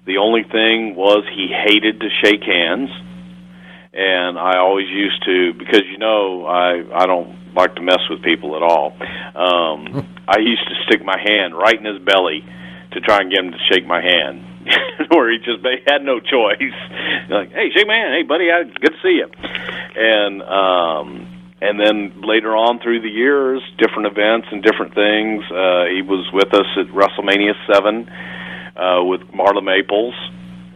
The only thing was he hated to shake hands, and I always used to because you know I I don't like to mess with people at all. Um, I used to stick my hand right in his belly to try and get him to shake my hand, where he just had no choice. like, hey, shake my hand. Hey, buddy, good to see you. And um, and then later on through the years, different events and different things. Uh, he was with us at WrestleMania seven uh, with Marla Maples,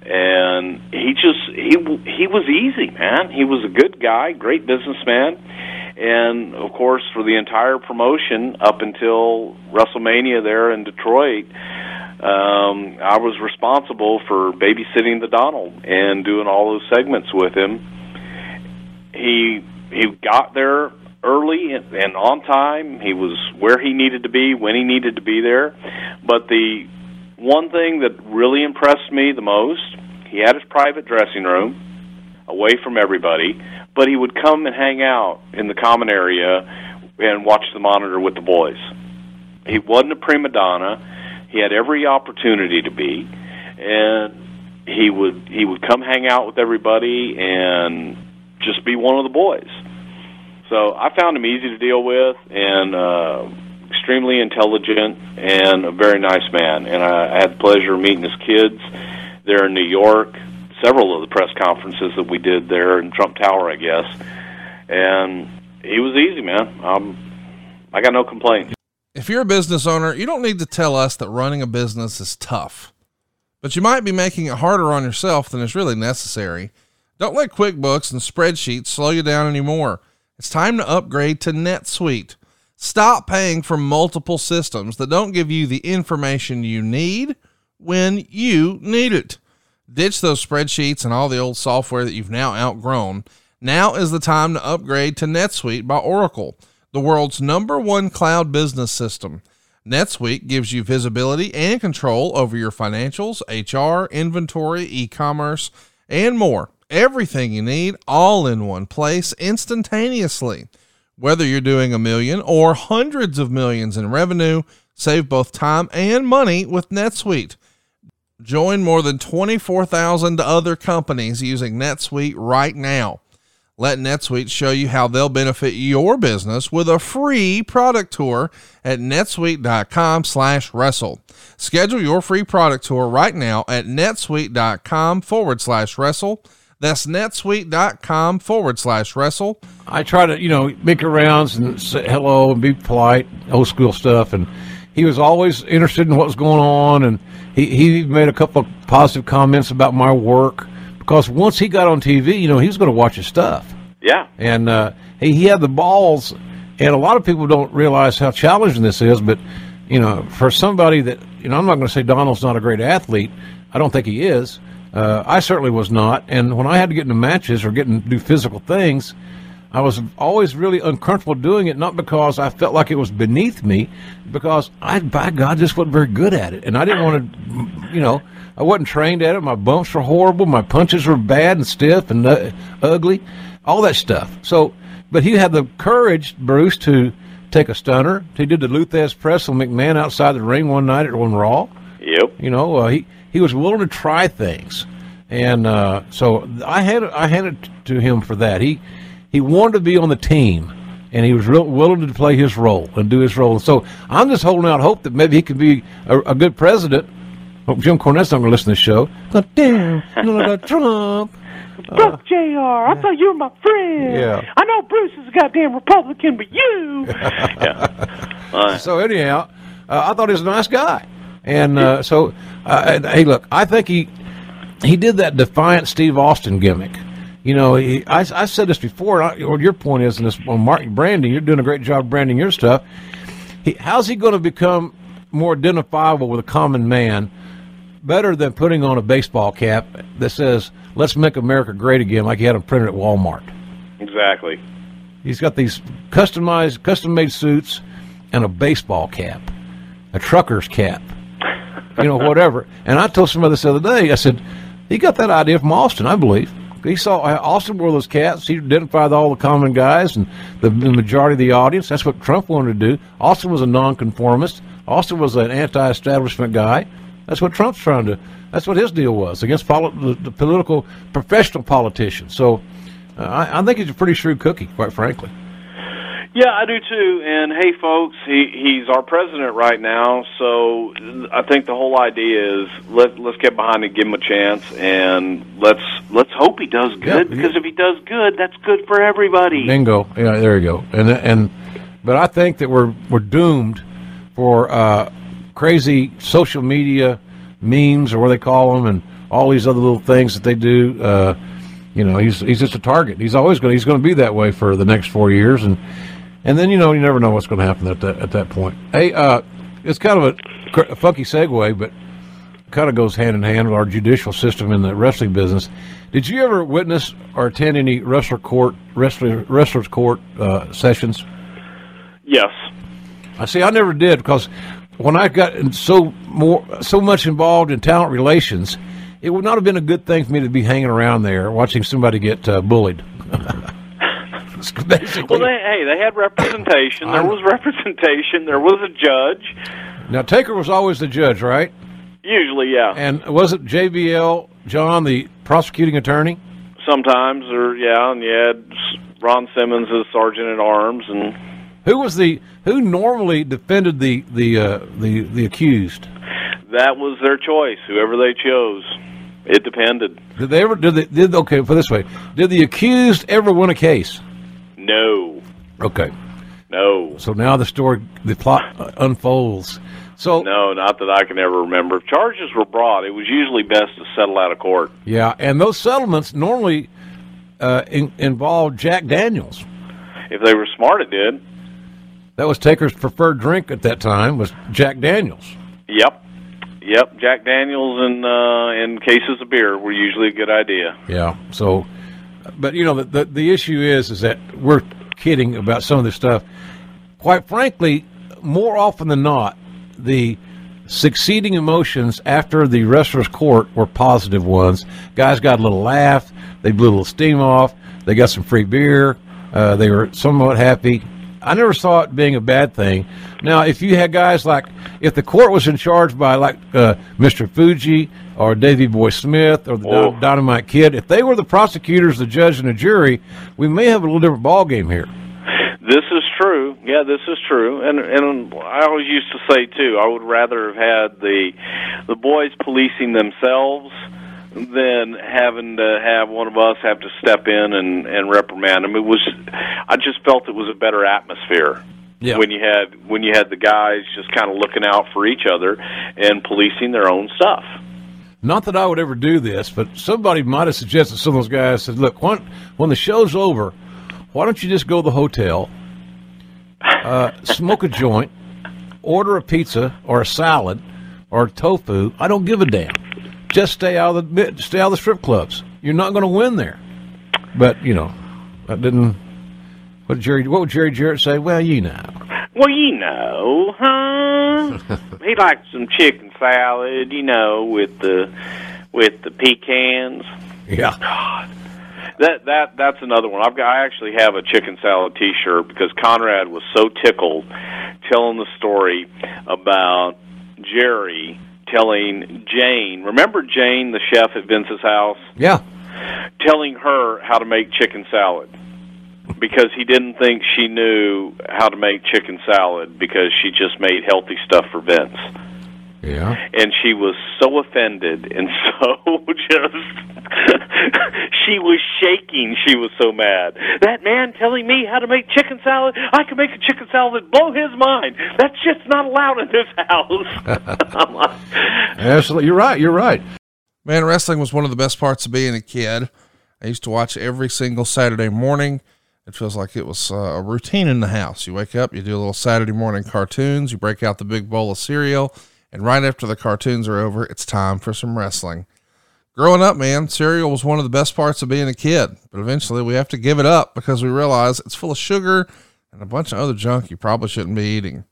and he just he he was easy, man. He was a good guy, great businessman, and of course for the entire promotion up until WrestleMania there in Detroit. Um, I was responsible for babysitting the Donald and doing all those segments with him. He he got there early and on time. He was where he needed to be when he needed to be there. But the one thing that really impressed me the most, he had his private dressing room away from everybody, but he would come and hang out in the common area and watch the monitor with the boys. He wasn't a prima donna. He had every opportunity to be, and he would he would come hang out with everybody and just be one of the boys. So I found him easy to deal with and uh, extremely intelligent and a very nice man. And I, had the pleasure of meeting his kids there in New York. Several of the press conferences that we did there in Trump Tower, I guess. And he was easy, man. Um, I got no complaints. If you're a business owner, you don't need to tell us that running a business is tough, but you might be making it harder on yourself than is really necessary. Don't let QuickBooks and spreadsheets slow you down anymore. It's time to upgrade to NetSuite. Stop paying for multiple systems that don't give you the information you need when you need it. Ditch those spreadsheets and all the old software that you've now outgrown. Now is the time to upgrade to NetSuite by Oracle, the world's number one cloud business system. NetSuite gives you visibility and control over your financials, HR, inventory, e commerce, and more. Everything you need all in one place instantaneously. Whether you're doing a million or hundreds of millions in revenue, save both time and money with NetSuite. Join more than 24,000 other companies using NetSuite right now. Let NetSuite show you how they'll benefit your business with a free product tour at netsuite.com slash wrestle. Schedule your free product tour right now at netsuite.com forward slash wrestle. That's netsuite.com forward slash wrestle. I try to, you know, make rounds and say hello and be polite, old school stuff. And he was always interested in what was going on. And he, he made a couple of positive comments about my work because once he got on TV, you know, he was going to watch his stuff. Yeah. And uh, he, he had the balls. And a lot of people don't realize how challenging this is. But, you know, for somebody that, you know, I'm not going to say Donald's not a great athlete. I don't think he is. Uh, I certainly was not. And when I had to get into matches or get and do physical things, I was always really uncomfortable doing it, not because I felt like it was beneath me, because I, by God, just wasn't very good at it. And I didn't want to, you know, I wasn't trained at it. My bumps were horrible. My punches were bad and stiff and uh, ugly, all that stuff. So, but he had the courage, Bruce, to take a stunner. He did the Lou press on McMahon outside the ring one night at one Raw. Yep. You know, uh, he he was willing to try things, and uh, so I had I handed to him for that. He he wanted to be on the team, and he was real willing to play his role and do his role. So I'm just holding out hope that maybe he can be a, a good president. Hope Jim Cornette's not going to listen to the show. God damn, like Trump. Fuck JR. I thought you were my friend. Yeah. I know Bruce is a goddamn Republican, but you. Yeah. Uh, So anyhow, uh, I thought he was a nice guy. And uh, so, uh, hey, look, I think he he did that defiant Steve Austin gimmick. You know, he, I, I said this before. I, what your point is in this on Mark branding, you're doing a great job branding your stuff. He, how's he going to become more identifiable with a common man? Better than putting on a baseball cap that says "Let's make America great again," like he had them printed at Walmart. Exactly. He's got these customized, custom-made suits and a baseball cap, a trucker's cap, you know, whatever. And I told somebody this the other day. I said he got that idea from Austin, I believe. He saw uh, Austin wore those caps. He identified all the common guys and the, the majority of the audience. That's what Trump wanted to do. Austin was a nonconformist. Austin was an anti-establishment guy. That's what Trump's trying to. That's what his deal was against poli- the, the political professional politicians. So uh, I, I think he's a pretty shrewd cookie, quite frankly. Yeah, I do too. And hey, folks, he he's our president right now, so I think the whole idea is let let's get behind and give him a chance, and let's let's hope he does good Yeah, because if he does good, that's good for everybody. Bingo. Yeah, there you go. And and but I think that we're we're doomed for uh, crazy social media memes or what they call them, and all these other little things that they do. Uh, you know, he's he's just a target. He's always going. He's going to be that way for the next four years, and and then you know you never know what's going to happen at that at that point. Hey, uh, it's kind of a, cr- a funky segue, but kind of goes hand in hand with our judicial system in the wrestling business. Did you ever witness or attend any wrestler court wrestler wrestlers court uh, sessions? Yes. I see. I never did because when I got so more so much involved in talent relations, it would not have been a good thing for me to be hanging around there watching somebody get uh, bullied. Well, they, hey, they had representation. There was representation. There was a judge. now Taker was always the judge, right? Usually, yeah. And was it JBL John, the prosecuting attorney? Sometimes, or yeah, and you had Ron Simmons as sergeant at arms, and Who was the who normally defended the the uh, the the accused? that was their choice. Whoever they chose, it depended. Did they ever did they did okay? For this way: Did the accused ever win a case? No, Okay, no, so now the story, the plot unfolds. So no, not that I can ever remember. If charges were brought, it was usually best to settle out of court. yeah, and those settlements normally uh, in, involved Jack Daniels. If they were smart, it did. That was Taker's preferred drink at that time was Jack Daniels. Yep, yep. Jack Daniels and uh, and cases of beer were usually a good idea. Yeah. So, but you know, the, the the issue is is that we're kidding about some of this stuff. Quite frankly, more often than not, the succeeding emotions after the wrestler's court were positive ones. Guys got a little laugh, they blew a little steam off, they got some free beer, uh, they were somewhat happy. I never saw it being a bad thing. Now, if you had guys like, if the court was in charge by like uh, Mr. Fuji or Davy Boy Smith or the Oh. Dy- Dynamite Kid, if they were the prosecutors, the judge, and the jury, we may have a little different ball game here. This is true. Yeah, this is true. And and I always used to say too, I would rather have had the the boys policing themselves than having to have one of us have to step in and and reprimand them. It was I just felt it was a better atmosphere. Yeah. When you had when you had the guys just kind of looking out for each other and policing their own stuff. Not that I would ever do this, but somebody might have suggested some of those guys said, "Look, when when the show's over, why don't you just go to the hotel, uh, smoke a joint, order a pizza or a salad or tofu? I don't give a damn. Just stay out of the stay out of the strip clubs. You're not going to win there." But you know, that didn't. What did Jerry? What would Jerry Jarrett say? Well, you know. Well, you know, huh? he likes some chicken salad, you know, with the with the pecans. Yeah. That that that's another one. I've got. I actually have a chicken salad T-shirt because Conrad was so tickled telling the story about Jerry telling Jane. Remember Jane, the chef at Vince's house, Yeah. telling her how to make chicken salad because he didn't think she knew how to make chicken salad because she just made healthy stuff for Vince. Yeah. And she was so offended and so just she was shaking. She was so mad. That man telling me how to make chicken salad, I can make a chicken salad blow his mind. That's just not allowed in this house. Like, Absolutely. You're right. You're right. Man, wrestling was one of the best parts of being a kid. I used to watch every single Saturday morning. It feels like it was uh, a routine in the house. You wake up, you do a little Saturday morning cartoons, you break out the big bowl of cereal, and right after the cartoons are over, it's time for some wrestling. Growing up, man, cereal was one of the best parts of being a kid, but eventually we have to give it up because we realize it's full of sugar and a bunch of other junk you probably shouldn't be eating.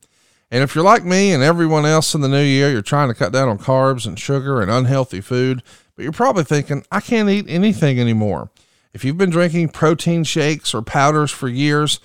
And if you're like me and everyone else in the new year, you're trying to cut down on carbs and sugar and unhealthy food, but you're probably thinking, I can't eat anything anymore. If you've been drinking protein shakes or powders for years,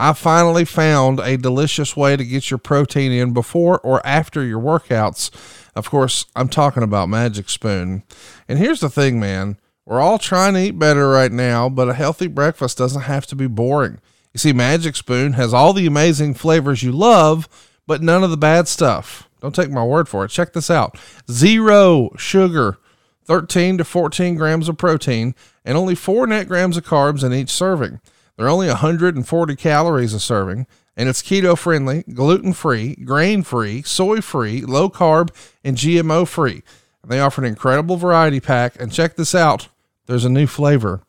I finally found a delicious way to get your protein in before or after your workouts. Of course, I'm talking about Magic Spoon. And here's the thing, man. We're all trying to eat better right now, but a healthy breakfast doesn't have to be boring. You see, Magic Spoon has all the amazing flavors you love, but none of the bad stuff. Don't take my word for it. Check this out zero sugar, 13 to 14 grams of protein, and only four net grams of carbs in each serving. They're only 140 calories a serving, and it's keto friendly, gluten free, grain free, soy free, low carb, and GMO free. They offer an incredible variety pack. And check this out there's a new flavor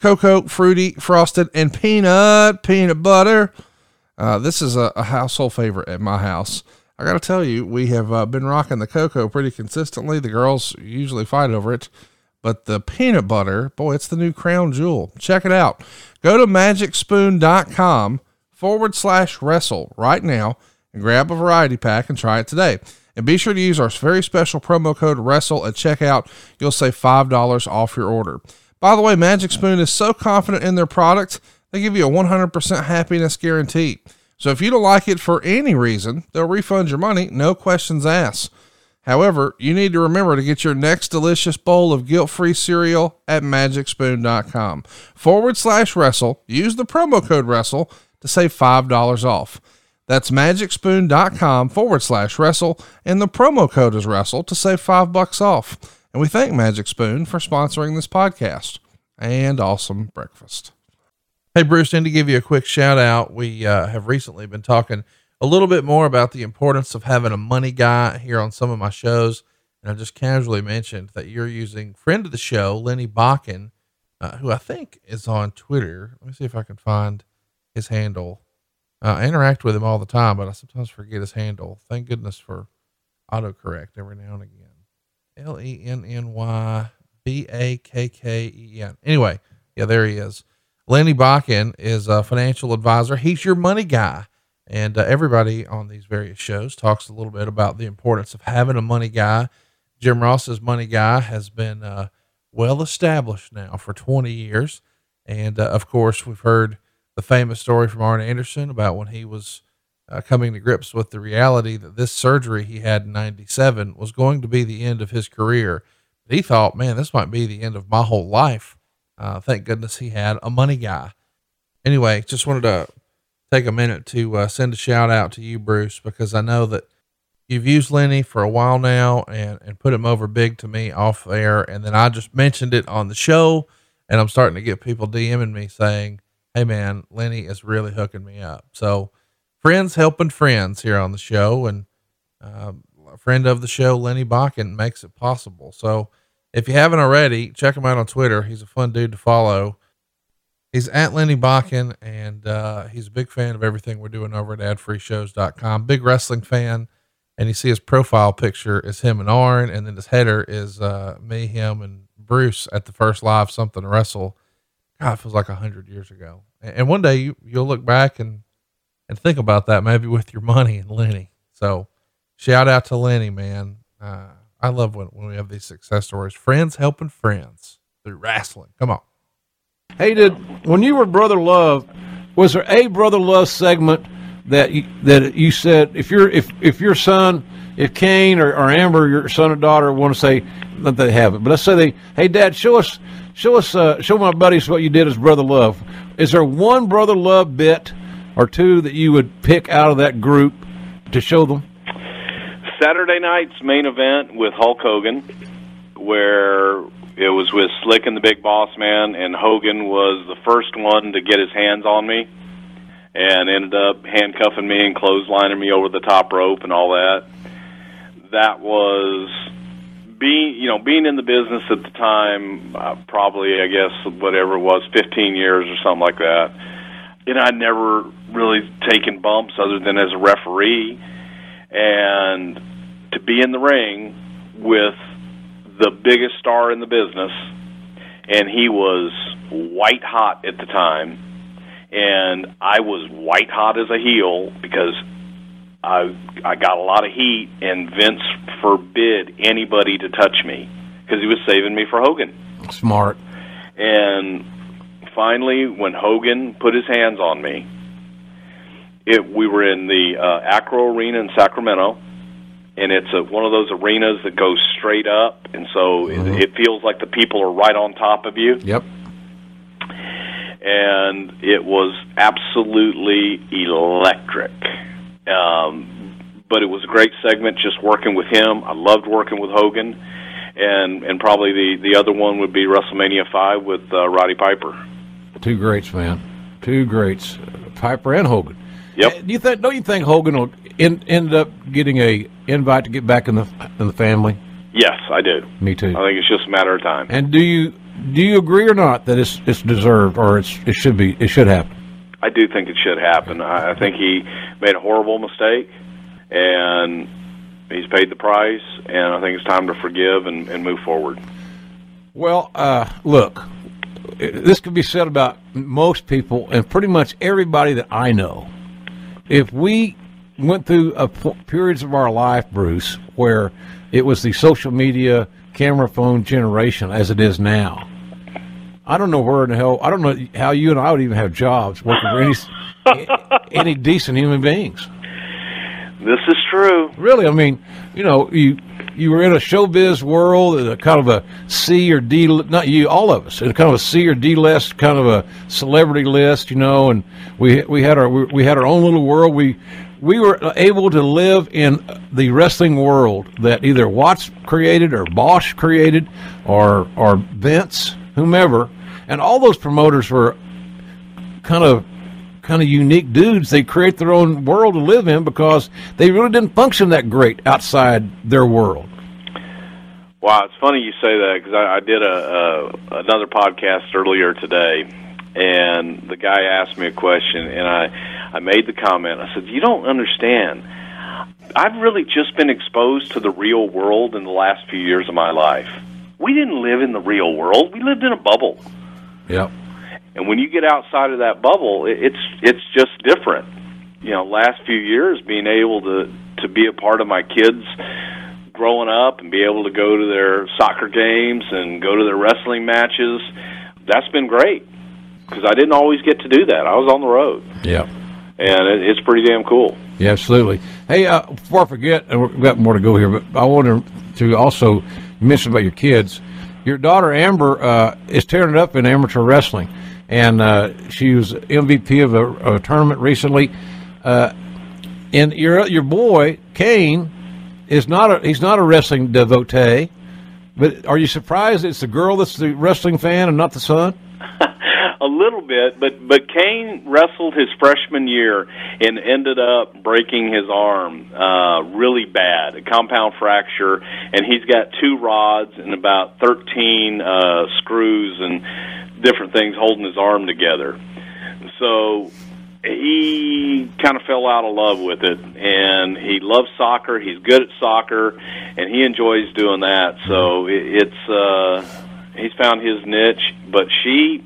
cocoa, fruity, frosted, and peanut, peanut butter. Uh, this is a, a, household favorite at my house. I got to tell you, we have uh, been rocking the cocoa pretty consistently. The girls usually fight over it, but the peanut butter, boy, it's the new crown jewel. Check it out. Go to magicspoon.com forward slash wrestle right now and grab a variety pack and try it today. And be sure to use our very special promo code WRESTLE at checkout. You'll save $5 off your order. By the way, Magic Spoon is so confident in their product, they give you a 100% happiness guarantee. So if you don't like it for any reason, they'll refund your money, no questions asked. However, you need to remember to get your next delicious bowl of guilt free cereal at magicspoon.com forward slash wrestle. Use the promo code wrestle to save $5 off. That's magicspoon.com forward slash wrestle, and the promo code is wrestle to save five bucks off. And we thank Magic Spoon for sponsoring this podcast and awesome breakfast. Hey, Bruce, and to give you a quick shout out, we uh, have recently been talking a little bit more about the importance of having a money guy here on some of my shows. And I just casually mentioned that you're using friend of the show, Lenny Bakken, uh, who I think is on Twitter. Let me see if I can find his handle. Uh, I interact with him all the time, but I sometimes forget his handle. Thank goodness for autocorrect every now and again. L E N N Y B A K K E N. Anyway, yeah, there he is. Lenny Bakken is a financial advisor. He's your money guy. And uh, everybody on these various shows talks a little bit about the importance of having a money guy. Jim Ross's money guy has been uh, well established now for 20 years. And uh, of course, we've heard the famous story from Arn Anderson about when he was uh, coming to grips with the reality that this surgery he had in 97 was going to be the end of his career. He thought, man, this might be the end of my whole life. Uh, thank goodness he had a money guy. Anyway, just wanted to take a minute to uh, send a shout out to you, Bruce, because I know that you've used Lenny for a while now and, and put him over big to me off air. And then I just mentioned it on the show, and I'm starting to get people DMing me saying, Hey, man, Lenny is really hooking me up. So, friends helping friends here on the show. And uh, a friend of the show, Lenny Bakken, makes it possible. So, if you haven't already, check him out on Twitter. He's a fun dude to follow he's at Lenny Bakken, and uh, he's a big fan of everything we're doing over at adfreeshows.com. Big wrestling fan. And you see his profile picture is him and Arn, and then his header is uh, me, him, and Bruce at the first live something to wrestle. God, it feels like a hundred years ago. And, one day you, you'll look back and and think about that maybe with your money and Lenny. So shout out to Lenny, man. Uh, I love when, when we have these success stories. Friends helping friends through wrestling. Come on. Hey, did when you were Brother Love, was there a Brother Love segment that you, that you said if your if if your son, if Kane or, or Amber, your son or daughter, want to say that they have it, but let's say they, hey, Dad, show us show us uh, show my buddies what you did as Brother Love. Is there one Brother Love bit or two that you would pick out of that group to show them? Saturday night's main event with Hulk Hogan, where it was with Slick and the Big Boss Man, and Hogan was the first one to get his hands on me, and ended up handcuffing me and clotheslining me over the top rope and all that. That was being, you know, being in the business at the time, uh, probably I guess whatever it was, 15 years or something like that. And I'd never really taken bumps other than as a referee, and to be in the ring with the biggest star in the business, and he was white hot at the time, and I was white hot as a heel because I I got a lot of heat, and Vince forbid anybody to touch me because he was saving me for Hogan. Smart. And finally, when Hogan put his hands on me, it we were in the uh, ARCO Arena in Sacramento, and it's a, one of those arenas that goes straight up, and so Mhm. it, it feels like the people are right on top of you Yep. and it was absolutely electric. Um, but it was a great segment just working with him. I loved working with Hogan, and and probably the the other one would be WrestleMania five with uh, Roddy Piper. Two greats, man. Two greats, Piper and Hogan. Yep. Do you think? Don't you think Hogan will end, end up getting a invite to get back in the in the family? Yes, I do. Me too. I think it's just a matter of time. And do you do you agree or not that it's it's deserved or it's it should be it should happen? I do think it should happen. I, I think he made a horrible mistake, and he's paid the price. And I think it's time to forgive and, and move forward. Well, uh, look, this could be said about most people and pretty much everybody that I know. If we went through a p- periods of our life, Bruce, where it was the social media, camera phone generation as it is now, I don't know where in the hell. I don't know how you and I would even have jobs working for any any decent human beings. This is true. Really, I mean, you know, you you were in a showbiz world, a kind of a C or D, not you, all of us, in kind of a C or D list, kind of a celebrity list, you know, and we we had our we had our own little world. We we were able to live in the wrestling world that either Watts created or Boesch created or or Vince, whomever, and all those promoters were kind of kind of unique dudes. They create their own world to live in because they really didn't function that great outside their world. Wow, it's funny you say that because I, I did a, a another podcast earlier today, and the guy asked me a question, and I I made the comment. I said, "You don't understand. I've really just been exposed to the real world in the last few years of my life. We didn't live in the real world. We lived in a bubble." Yep. And when you get outside of that bubble, it's it's just different. You know, last few years being able to to be a part of my kids growing up and be able to go to their soccer games and go to their wrestling matches, that's been great because I didn't always get to do that. I was on the road, Yep. And it, it's pretty damn cool. Yeah, absolutely. Hey, uh, before I forget, and we've got more to go here, but I wanted to also mention about your kids. Your daughter Amber uh, is tearing it up in amateur wrestling, and uh, she was MVP of a, a tournament recently. Uh, and your your boy Kane is not a he's not a wrestling devotee. But are you surprised it's the girl that's the wrestling fan and not the son? a little bit, but but Kane wrestled his freshman year and ended up breaking his arm uh, really bad, a compound fracture, and he's got two rods and about thirteen uh, screws and different things holding his arm together. So he kind of fell out of love with it, and he loves soccer. He's good at soccer, and he enjoys doing that. So it, it's uh, he's found his niche. But she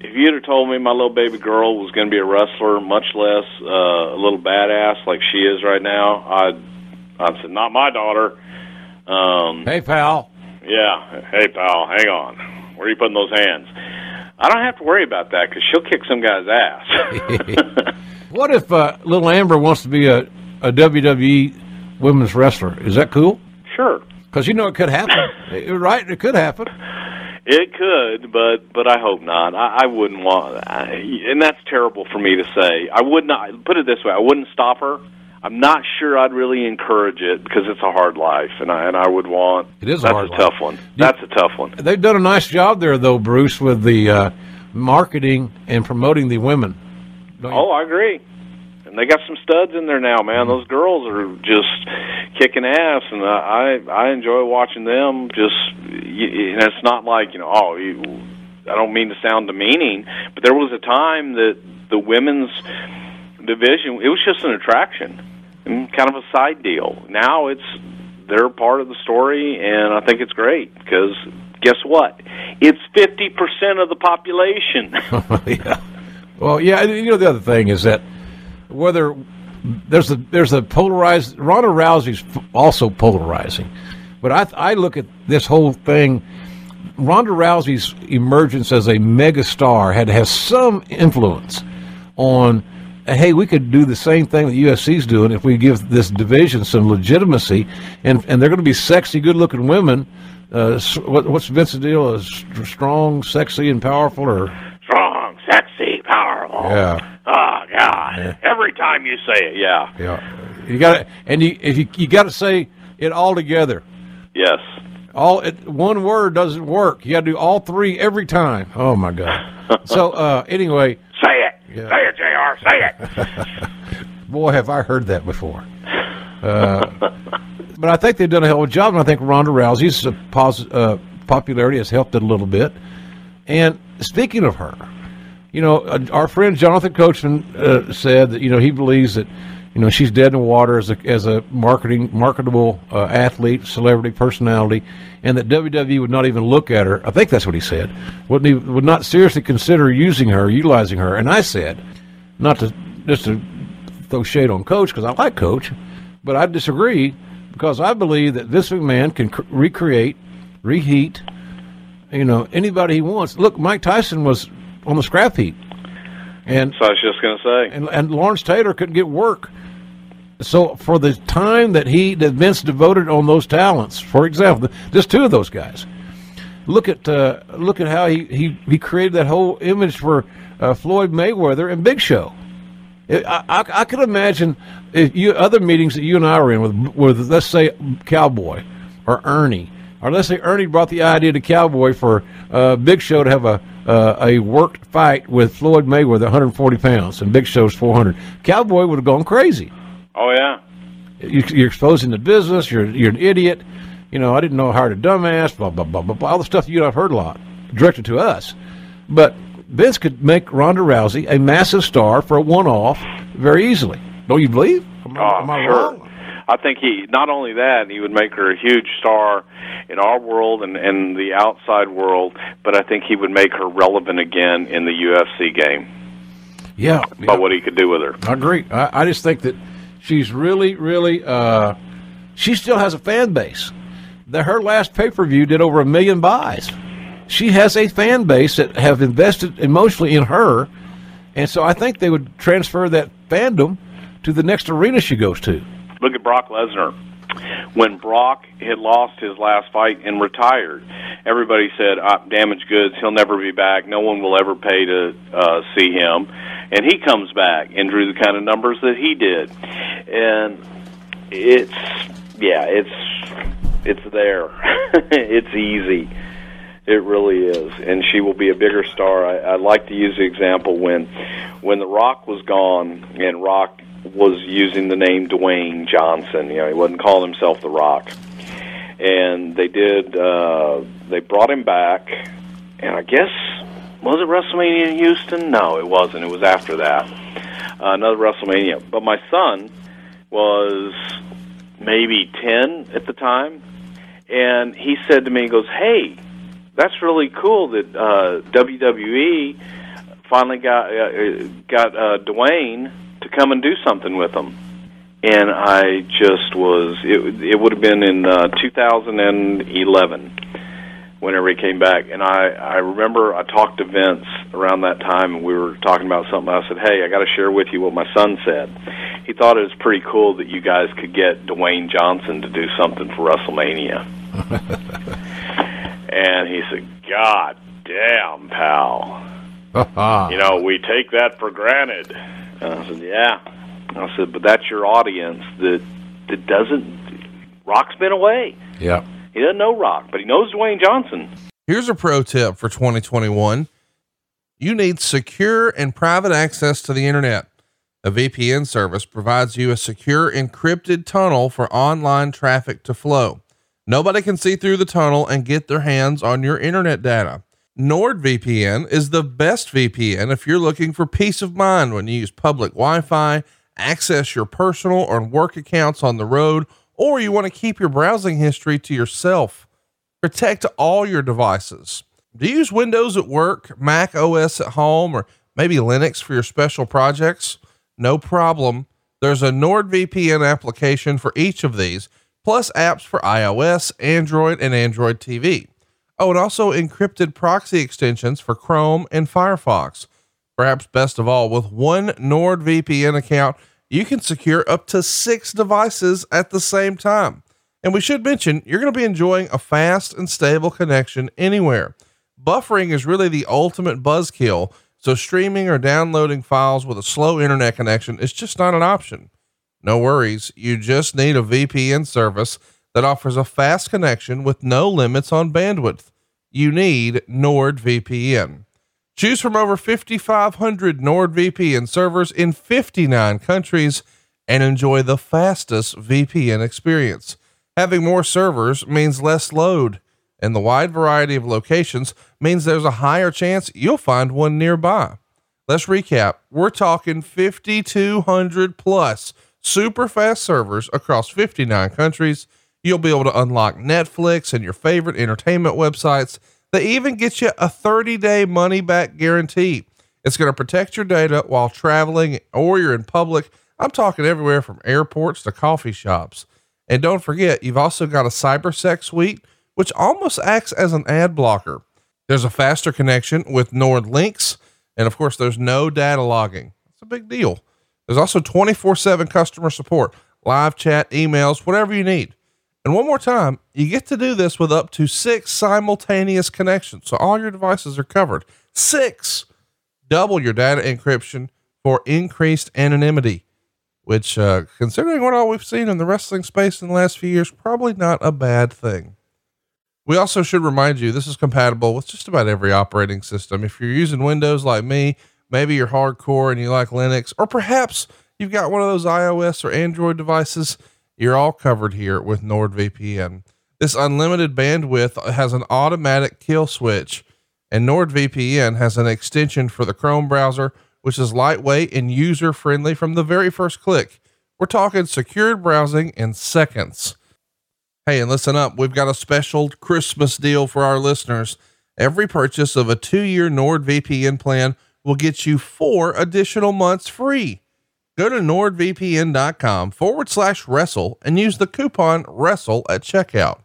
if you'd have told me my little baby girl was going to be a wrestler, much less uh, a little badass like she is right now, I'd I'd say not my daughter. Um, Hey, pal. yeah, hey pal, hang on. Where are you putting those hands? I don't have to worry about that because she'll kick some guy's ass. What if uh, little Amber wants to be a, a WWE women's wrestler? Is that cool? sure, Because you know it could happen, right? It could happen. It could, but but I hope not. I, I wouldn't want, I, and that's terrible for me to say. I would not put it this way. I wouldn't stop her. I'm not sure I'd really encourage it because it's a hard life, and I and I would want. It is a that's a life. tough one. That's a tough one. They've done a nice job there, though, Bruce, with the uh, marketing and promoting the women. Oh, I agree. And they got some studs in there now, man. Those girls are just kicking ass, and I I enjoy watching them. Just and it's not like you know, oh, you, I don't mean to sound demeaning, but there was a time that the women's division it was just an attraction and kind of a side deal. Now it's they're part of the story, and I think it's great because guess what? It's fifty percent of the population. yeah. Well, yeah. You know, the other thing is that whether there's a there's a polarized Ronda Rousey's also polarizing, but I I look at this whole thing. Ronda Rousey's emergence as a megastar had has some influence on. Hey, we could do the same thing that UFC's doing if we give this division some legitimacy, and and they're going to be sexy, good-looking women. Uh, what, what's Vince's deal? Is strong, sexy, and powerful, or Strong, sexy, powerful. yeah. Oh God! Every time you say it, yeah. Yeah, you got to, and you if you you got to say it all together. Yes. All it, one word doesn't work. You got to do all three every time. Oh my god! so uh, anyway, Say it. Yeah. Say it, Jr. Say it. boy, have I heard that before. Uh, but I think they've done a hell of a job, and I think Ronda Rousey's pos- uh, popularity has helped it a little bit. And speaking of her, you know, uh, our friend Jonathan Coachman uh, said that you know he believes that you know she's dead in the water as a as a marketing marketable uh, athlete, celebrity personality, and that WWE would not even look at her. I think that's what he said. Wouldn't even, would not seriously consider using her, utilizing her. And I said, not to just to throw shade on Coach because I like Coach, but I disagree because I believe that this man can cr- recreate, reheat, you know, anybody he wants. Look, Mike Tyson was on the scrap heap, and So I was just gonna say. and, and Lawrence Taylor couldn't get work. So for the time that he that Vince devoted on those talents, for example, just two of those guys, look at uh, look at how he, he, he created that whole image for uh, Floyd Mayweather and Big Show. It, I, I, I could imagine if you other meetings that you and I were in with with let's say Cowboy or Ernie or let's say Ernie brought the idea to Cowboy for uh, Big Show to have a uh, a worked fight with Floyd Mayweather, 140 pounds, and Big Show's 400. Cowboy would have gone crazy. Oh yeah. You, you're exposing the business. You're you're an idiot. You know, I didn't know how a dumbass. Blah blah blah blah. blah all the stuff you I've heard a lot directed to us, but Vince could make Ronda Rousey a massive star for a one-off very easily. Don't you believe? Am I, Oh, am I sure. wrong? I think he not only that he would make her a huge star in our world and, and the outside world, but I think he would make her relevant again in the UFC game Yeah, by yeah. what he could do with her. I agree. I, I just think that she's really, really. Uh, she still has a fan base. The, her last pay per view did over a million buys. She has a fan base that have invested emotionally in her, and so I think they would transfer that fandom to the next arena she goes to. Look at Brock Lesnar. When Brock had lost his last fight and retired, everybody said, ah, "Damaged goods. He'll never be back. No one will ever pay to uh, see him." And he comes back and drew the kind of numbers that he did, and it's yeah, it's it's there. it's easy. It really is, and she will be a bigger star. I, I like to use the example when, when The Rock was gone, and Rock was using the name Dwayne Johnson. You know, he wasn't calling himself The Rock, and they did. Uh, they brought him back, and I guess was it WrestleMania in Houston? No, it wasn't. It was after that, uh, another WrestleMania. But my son was maybe ten at the time, and he said to me, he goes, "Hey." that's really cool that uh, WWE finally got uh, got uh, Dwayne to come and do something with them. And I just was it. It would have been in uh, 2011 whenever he came back. And I I remember I talked to Vince around that time, and we were talking about something. I said, "Hey, I got to share with you what my son said." He thought it was pretty cool that you guys could get Dwayne Johnson to do something for WrestleMania. And he said, God damn, pal. You know, we take that for granted. And I said, Yeah. I said, but that's your audience that that doesn't. Rock's been away. Yeah. He doesn't know Rock, but he knows Dwayne Johnson. Here's a pro tip for 2021. You need secure and private access to the internet. A VPN service provides you a secure encrypted tunnel for online traffic to flow. Nobody can see through the tunnel and get their hands on your internet data. NordVPN is the best VPN if you're looking for peace of mind when you use public Wi Fi, access your personal or work accounts on the road, or you want to keep your browsing history to yourself. Protect all your devices. Do you use Windows at work, Mac OS at home, or maybe Linux for your special projects? No problem. There's a NordVPN application for each of these, plus apps for iOS, Android, and Android TV. Oh, and also encrypted proxy extensions for Chrome and Firefox. Perhaps best of all, with one NordVPN account, you can secure up to six devices at the same time. And we should mention, you're going to be enjoying a fast and stable connection anywhere. Buffering is really the ultimate buzzkill, so streaming or downloading files with a slow internet connection is just not an option. No worries, you just need a VPN service that offers a fast connection with no limits on bandwidth. You need NordVPN. Choose from over 5,500 NordVPN servers in 59 countries and enjoy the fastest VPN experience. Having more servers means less load, and the wide variety of locations means there's a higher chance you'll find one nearby. Let's recap. We're talking 5,200 plus super fast servers across 59 countries. You'll be able to unlock Netflix and your favorite entertainment websites they even get you a 30 day money back guarantee. It's going to protect your data while traveling or you're in public. I'm talking everywhere from airports to coffee shops. And don't forget, you've also got a CyberSec suite, which almost acts as an ad blocker. There's a faster connection with NordLynx. And of course, there's no data logging. It's a big deal. There's also 24 7 customer support, live chat, emails, whatever you need. And one more time, you get to do this with up to six simultaneous connections. So all your devices are covered. Six. Double your data encryption for increased anonymity, which, uh, considering what all we've seen in the wrestling space in the last few years, probably not a bad thing. We also should remind you this is compatible with just about every operating system. If you're using Windows like me, maybe you're hardcore and you like Linux, or perhaps you've got one of those iOS or Android devices you're all covered here with NordVPN. This unlimited bandwidth has an automatic kill switch, and NordVPN has an extension for the Chrome browser, which is lightweight and user friendly from the very first click. We're talking secured browsing in seconds. Hey, and listen up, we've got a special Christmas deal for our listeners. Every purchase of a two year NordVPN plan will get you four additional months free. Go to nordvpn.com forward slash wrestle and use the coupon wrestle at checkout.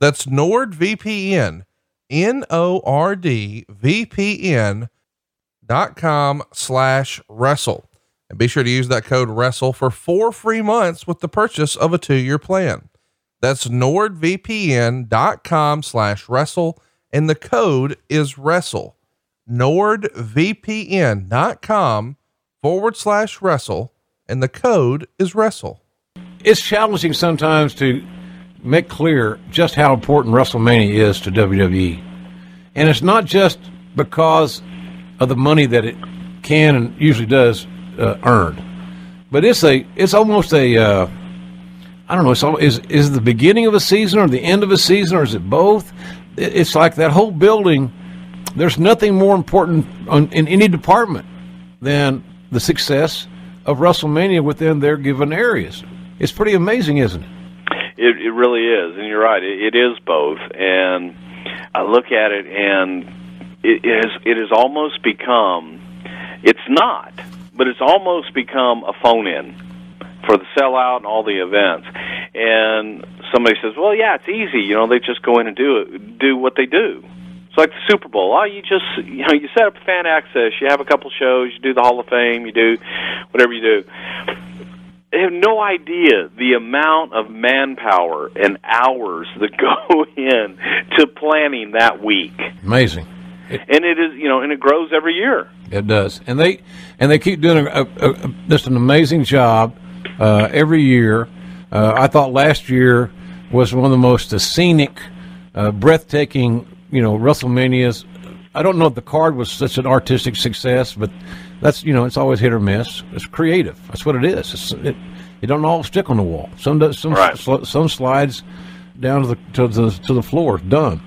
That's NordVPN, N O R D V P N dot com slash wrestle. And be sure to use that code wrestle for four free months with the purchase of a two year plan. That's nordvpn.com slash wrestle. And the code is wrestle. nordvpn.com forward slash wrestle, and the code is wrestle. It's challenging sometimes to make clear just how important WrestleMania is to WWE. And it's not just because of the money that it can and usually does uh, earn, but it's a it's almost a uh, I don't know. It's all, is is the beginning of a season or the end of a season or is it both? It's like that whole building. There's nothing more important on, in any department than the success of WrestleMania within their given areas. It's pretty amazing, isn't it? It, it really is, and you're right. It, it is both, and I look at it, and it is it has almost become. It's not, but it's almost become a phone in for the sellout and all the events. And somebody says, "Well, yeah, it's easy. You know, they just go in and do it, do what they do." It's like the Super Bowl. Oh, you just you know you set up fan access, you have a couple shows, you do the Hall of Fame, you do whatever you do. They have no idea the amount of manpower and hours that go in to planning that week. Amazing. and it is you know, and it grows every year. It does, and they and they keep doing a, a, a, just an amazing job uh, every year. Uh, I thought last year was one of the most scenic, uh, breathtaking, you know, WrestleManias. I don't know if the card was such an artistic success, but that's you know, it's always hit or miss. It's creative. That's what it is. It's, it, it don't all stick on the wall. Some does, some Right. sl- some slides down to the to the to the floor. Done.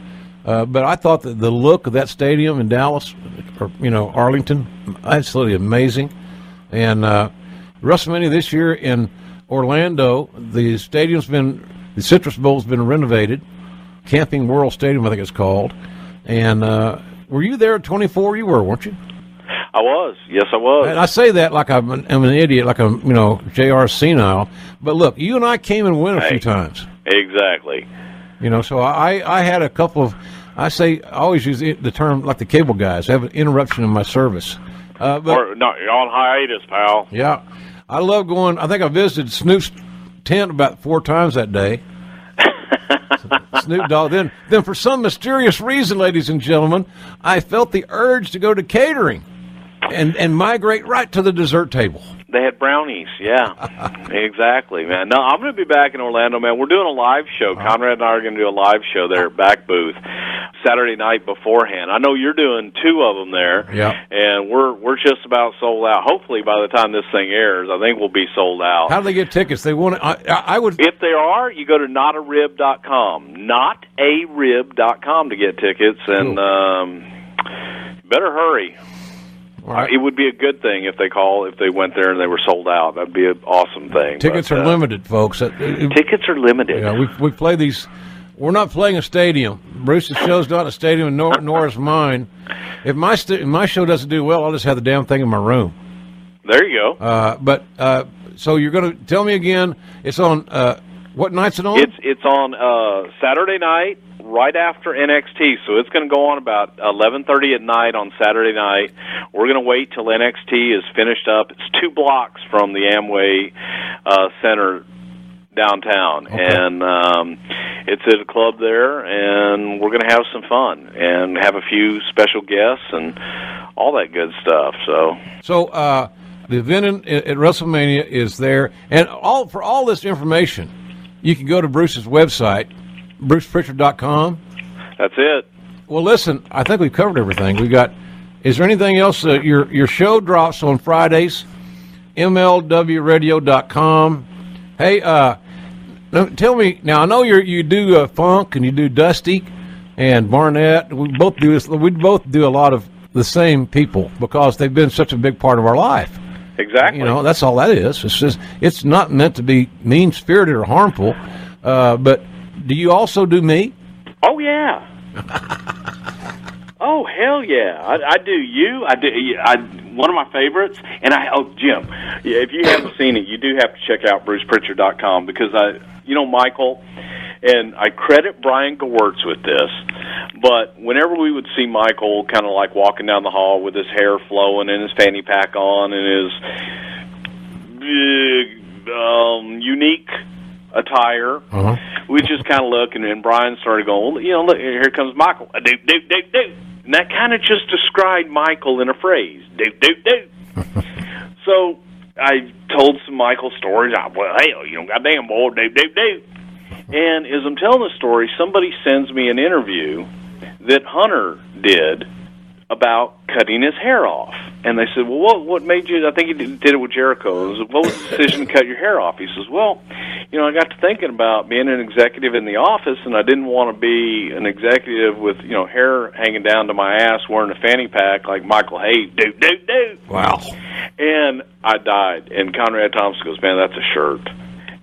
Uh, but I thought that the look of that stadium in Dallas, or you know Arlington, absolutely amazing. And uh, WrestleMania this year in Orlando, the stadium's been the Citrus Bowl's been renovated. Camping World Stadium, I think it's called. And uh, were you there at 24? You were, weren't you? I was. Yes, I was. And I say that like I'm an, I'm an idiot, like I'm you know Jr. senile. But look, you and I came and went a few times. exactly. You know, so I I had a couple of I say I always use the term like the cable guys. I have an interruption in my service. Uh, but Or no, you're on hiatus, pal. yeah, I love going. I think I visited Snoop's tent about four times that day. Snoop Dogg. Then, then for some mysterious reason, ladies and gentlemen, I felt the urge to go to catering and and migrate right to the dessert table. They had brownies. Yeah, exactly, man. No, I'm going to be back in Orlando, man. We're doing a live show. Conrad and I are going to do a live show there at Back Booth Saturday night beforehand. I know you're doing two of them there. Yeah. And we're we're just about sold out. Hopefully, by the time this thing airs, I think we'll be sold out. How do they get tickets? They want. I, I I would. If they are, you go to notarib.com, notarib.com to get tickets, and Cool. um, better hurry. Right. It would be a good thing if they call if they went there and they were sold out. That'd be an awesome thing. Tickets But, are uh, limited, folks. Uh, uh, Tickets are limited. Yeah, we we play these. We're not playing a stadium. Bruce's show's not a stadium, nor nor is mine. If my st- if my show doesn't do well, I'll just have the damn thing in my room. There you go. Uh, but uh, so you're going to tell me again? It's on uh, what night's it on? It's it's on uh, Saturday night, right after NXT. So it's going to go on about eleven thirty at night on Saturday night. We're going to wait till NXT is finished up. It's two blocks from the Amway uh, Center downtown, Okay. and um, it's at a club there, and we're going to have some fun and have a few special guests and all that good stuff. So So uh, the event in, at WrestleMania is there, and all for all this information, you can go to Bruce's website, brucepritchard.com. that's it. Well, listen, I think we've covered everything. We've got. Is there anything else? Uh, your your show drops on Fridays. MLWRadio.com. Hey, uh, tell me now. I know you you do uh, funk and you do Dusty and Barnett. We both do this. We both do a lot of the same people because they've been such a big part of our life. Exactly. You know, that's all that is. It's just it's not meant to be mean spirited or harmful. Uh, but do you also do me? Oh yeah. oh hell yeah! I, I do you. I do. I one of my favorites. And I oh Jim, yeah, if you haven't seen it, you do have to check out BrucePritchard.com because I, you know, Michael, and I credit Brian Gewirtz with this. But whenever we would see Michael, kind of like walking down the hall with his hair flowing and his fanny pack on and his big, um, unique attire Uh-huh. we just kind of look, and then Brian started going, well, you know, look, here comes Michael. Uh, doot, doot, doot. And that kind of just described Michael in a phrase. Doot, doot, doot. so I told some Michael stories. I, well, hell, you know, goddamn, boy, doot, doot, doot. And as I'm telling the story, somebody sends me an interview that Hunter did about cutting his hair off. And they said, "Well, what what made you?" I think he did, did it with Jericho. I said, what was the decision to cut your hair off? He says, "Well, you know, I got to thinking about being an executive in the office, and I didn't want to be an executive with you know hair hanging down to my ass, wearing a fanny pack like Michael Hayes, do do do." Wow. And I died. And Conrad Thompson goes, "Man, that's a shirt."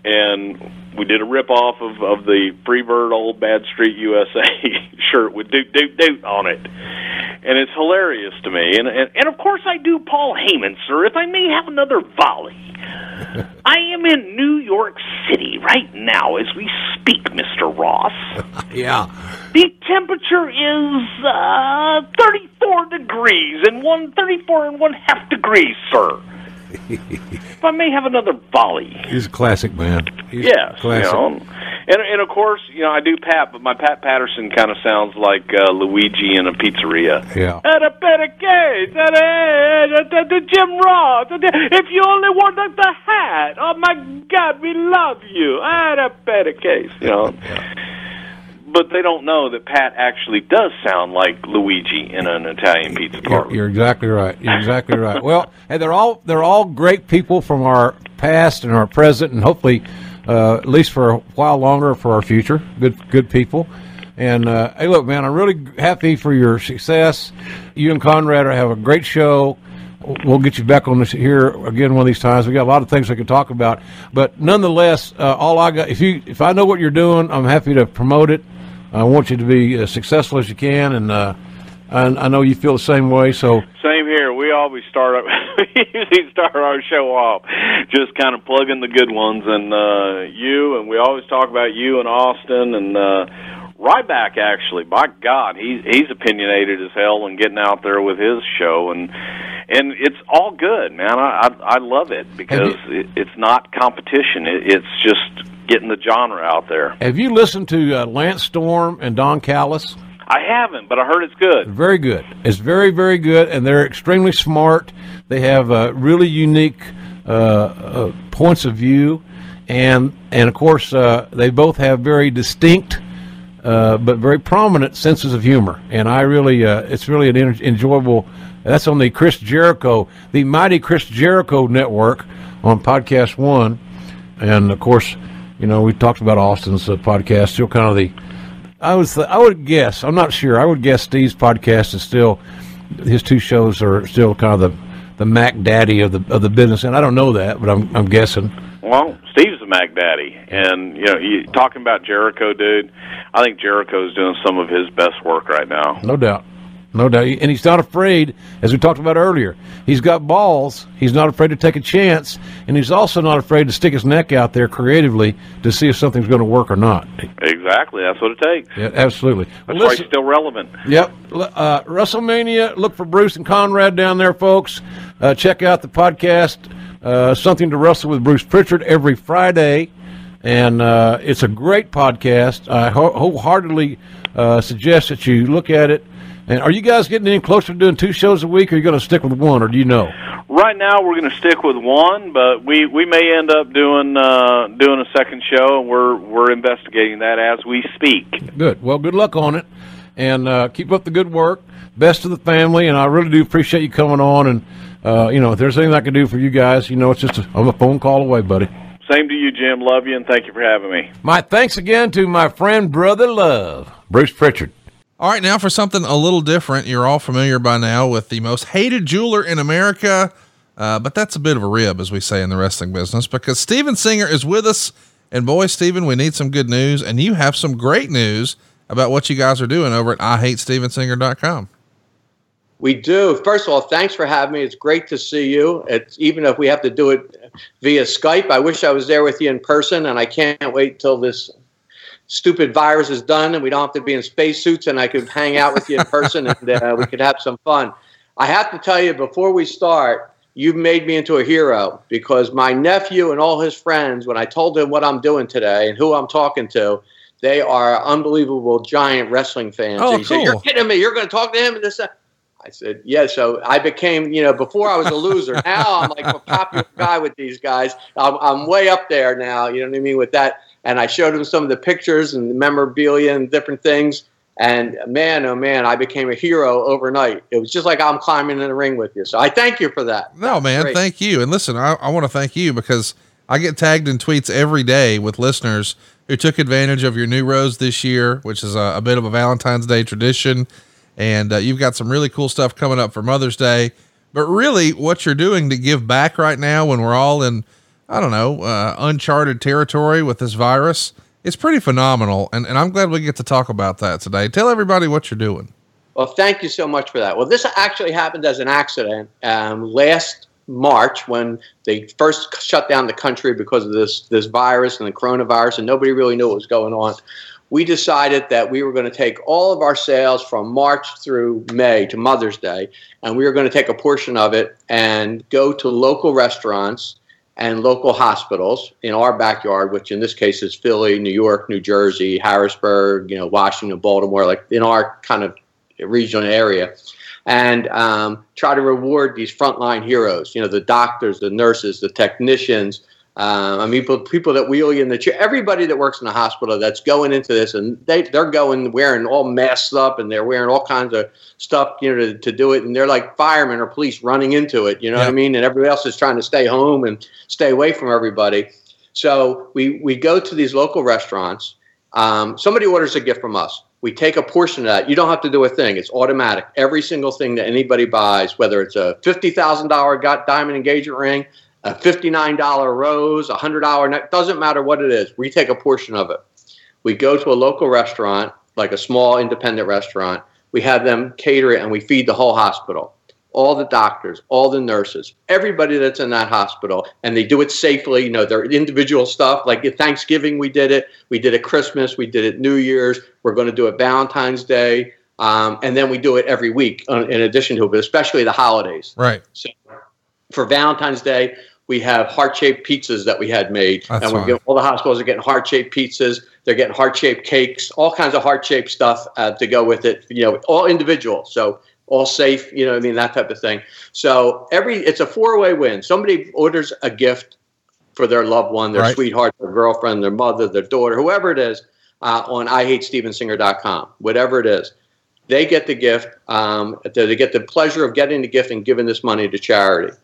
And we did a rip off of of the Freebird Old Bad Street USA shirt with doot doot doot on it, and it's hilarious to me. And and, and of course I do Paul Heyman, sir. If I may have another volley, I am in New York City right now as we speak, Mister Ross. Yeah. The temperature is uh, 34 degrees and one thirty four and one half degrees, sir. if I may have another volley. He's a classic man. He's Yes, classic. you know. And and of course, you know, I do Pat, but my Pat Patterson kind of sounds like uh, Luigi in a pizzeria. Yeah. At a better case, at a, a, Jim Ross. If you only wanted the hat, oh my God, we love you. At a better case, you know. But they don't know that Pat actually does sound like Luigi in an Italian pizza You're, you're exactly right. You're exactly right. Well, and they're all they're all great people from our past and our present, and hopefully, uh, at least for a while longer, for our future. Good good people. And uh, hey, look, man, I'm really happy for your success. You and Conrad have a great show. We'll get you back on this here again one of these times. We got a lot of things we can talk about, but nonetheless, uh, all I got if you if I know what you're doing, I'm happy to promote it. I want you to be as successful as you can, and uh, I, I know you feel the same way. So Same here. We always start. Up. we usually start our show off just kind of plugging the good ones, and uh, you, and we always talk about you and Austin and uh, Ryback. Actually, by God, he's he's opinionated as hell and getting out there with his show, and and it's all good, man. I I, I love it because it, it's not competition. It, it's just getting the genre out there. Have you listened to uh, Lance Storm and Don Callis? I haven't, but I heard it's good. Very good. It's very, very good, and they're extremely smart. They have uh, really unique uh, uh, points of view, and and of course uh, they both have very distinct. Uh, but very prominent senses of humor, and I really, uh, it's really an en- enjoyable. That's on the Chris Jericho, the mighty Chris Jericho network on Podcast One, and of course, you know we talked about Austin's uh, podcast. Still kind of the I was I would guess I'm not sure. I would guess Steve's podcast is still his two shows are still kind of the the Mac Daddy of the of the business, and I don't know that, but I'm I'm guessing. Well, Steve's a Mac Daddy, and you know, you talking about Jericho, dude. I think Jericho's doing some of his best work right now. No doubt. No doubt. And he's not afraid, as we talked about earlier. He's got balls. He's not afraid to take a chance. And he's also not afraid to stick his neck out there creatively to see if something's going to work or not. Exactly, that's what it takes. Yeah, absolutely. That's Well, why he's still relevant. Yep. Uh, WrestleMania. Look for Bruce and Conrad down there, folks. Uh, check out the podcast, uh, Something to Wrestle with Bruce Pritchard, every Friday. And uh, it's a great podcast. I wholeheartedly uh, suggest that you look at it. And are you guys getting any closer to doing two shows a week, or are you going to stick with one, or do you know? Right now, we're going to stick with one, but we we may end up doing uh, doing a second show, and we're we're investigating that as we speak. Good. Well, good luck on it, and uh, keep up the good work. Best to the family, and I really do appreciate you coming on. And uh, you know, if there's anything I can do for you guys, you know, it's just a, I'm a phone call away, buddy. Same to you, Jim. Love you, and thank you for having me. My thanks again to my friend, brother love, Bruce Pritchard. All right, now for something a little different. You're all familiar by now with the most hated jeweler in America, uh, but that's a bit of a rib, as we say in the wrestling business, because Steven Singer is with us. And boy, Steven, we need some good news. And you have some great news about what you guys are doing over at IHateStevenSinger.com. We do. First of all, thanks for having me. It's great to see you. It's even if we have to do it via Skype. I wish I was there with you in person, and I can't wait till this stupid virus is done and we don't have to be in spacesuits and I could hang out with you in person and uh, we could have some fun. I have to tell you before we start, you've made me into a hero because my nephew and all his friends, when I told them what I'm doing today and who I'm talking to, they are unbelievable giant wrestling fans. Oh, And he said, You're kidding me. You're going to talk to him and this. that." I said, yeah. So I became, you know, before I was a loser. now I'm like a popular guy with these guys. I'm, I'm way up there now. You know what I mean with that. And I showed him some of the pictures and the memorabilia and different things. And man, oh man, I became a hero overnight. It was just like I'm climbing in the ring with you. So I thank you for that. No, man, Great. thank you. And listen, I, I want to thank you because I get tagged in tweets every day with listeners who took advantage of your new rose this year, which is a, a bit of a Valentine's Day tradition. And uh, you've got some really cool stuff coming up for Mother's Day. But really, what you're doing to give back right now when we're all in, I don't know, uh, uncharted territory with this virus, it's pretty phenomenal. And, and I'm glad we get to talk about that today. Tell everybody what you're doing. Well, thank you so much for that. Well, this actually happened as an accident um, last March when they first shut down the country because of this this virus and the coronavirus, and nobody really knew what was going on. We decided that we were going to take all of our sales from March through May to Mother's Day, and we were going to take a portion of it and go to local restaurants and local hospitals in our backyard, which in this case is Philly, New York, New Jersey, Harrisburg, you know, Washington, Baltimore, like in our kind of regional area, and um, try to reward these frontline heroes. You know, the doctors, the nurses, the technicians. Um, I mean, people, people that wheel you in the chair, everybody that works in a hospital that's going into this, and they they're going wearing all masked up, and they're wearing all kinds of stuff, you know, to, to do it, and they're like firemen or police running into it. You know yeah. what I mean? And everybody else is trying to stay home and stay away from everybody. So we we go to these local restaurants. Um, somebody orders a gift from us we take a portion of that. You don't have to do a thing. It's automatic. Every single thing that anybody buys, whether it's a $50,000 diamond engagement ring, a $59 rose, a $100 neck, doesn't matter what it is. We take a portion of it. We go to a local restaurant, like a small independent restaurant. We have them cater it and we feed the whole hospital all the doctors, all the nurses, everybody that's in that hospital, and they do it safely. You know, their individual stuff. Like at Thanksgiving, we did it. We did it Christmas. We did it New Year's. We're going to do it Valentine's Day, um, and then we do it every week uh, in addition to it, but especially the holidays. Right. So for Valentine's Day, we have heart-shaped pizzas that we had made, That's and we're getting, all the hospitals are getting heart-shaped pizzas. They're getting heart-shaped cakes, all kinds of heart-shaped stuff uh, to go with it. You know, all individual. So all safe, you know I mean, that type of thing. So every it's a four-way win. Somebody orders a gift for their loved one, their right. sweetheart, their girlfriend, their mother, their daughter, whoever it is, uh, on IHateStevensinger.com, whatever it is. They get the gift. Um, they get the pleasure of getting the gift and giving this money to charity.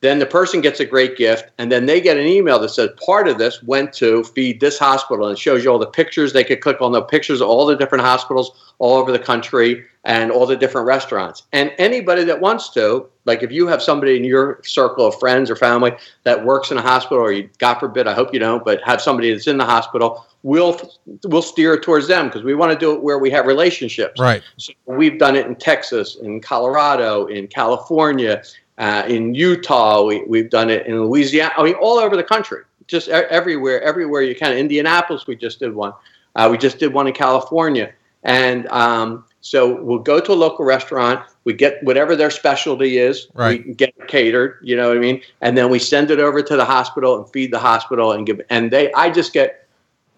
Then the person gets a great gift, and then they get an email that says part of this went to feed this hospital, and it shows you all the pictures. They could click on the pictures of all the different hospitals all over the country and all the different restaurants. And anybody that wants to, like if you have somebody in your circle of friends or family that works in a hospital, or you, God forbid, I hope you don't, but have somebody that's in the hospital, we'll we'll steer it towards them because we want to do it where we have relationships. Right. So we've done it in Texas, in Colorado, in California, uh, in Utah, we, we've done it in Louisiana. I mean, all over the country, just everywhere, everywhere you can. Indianapolis, we just did one. Uh, we just did one in California, and um, so we'll go to a local restaurant. We get whatever their specialty is. Right. We get catered. You know what I mean? And then we send it over to the hospital and feed the hospital and give. And they, I just get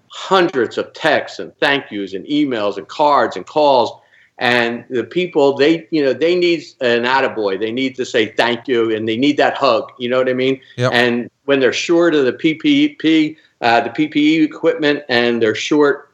hundreds of texts and thank yous and emails and cards and calls and the people they you know they need an attaboy they need to say thank you and they need that hug you know what i mean yep. and when they're short of the ppe uh, the ppe equipment and they're short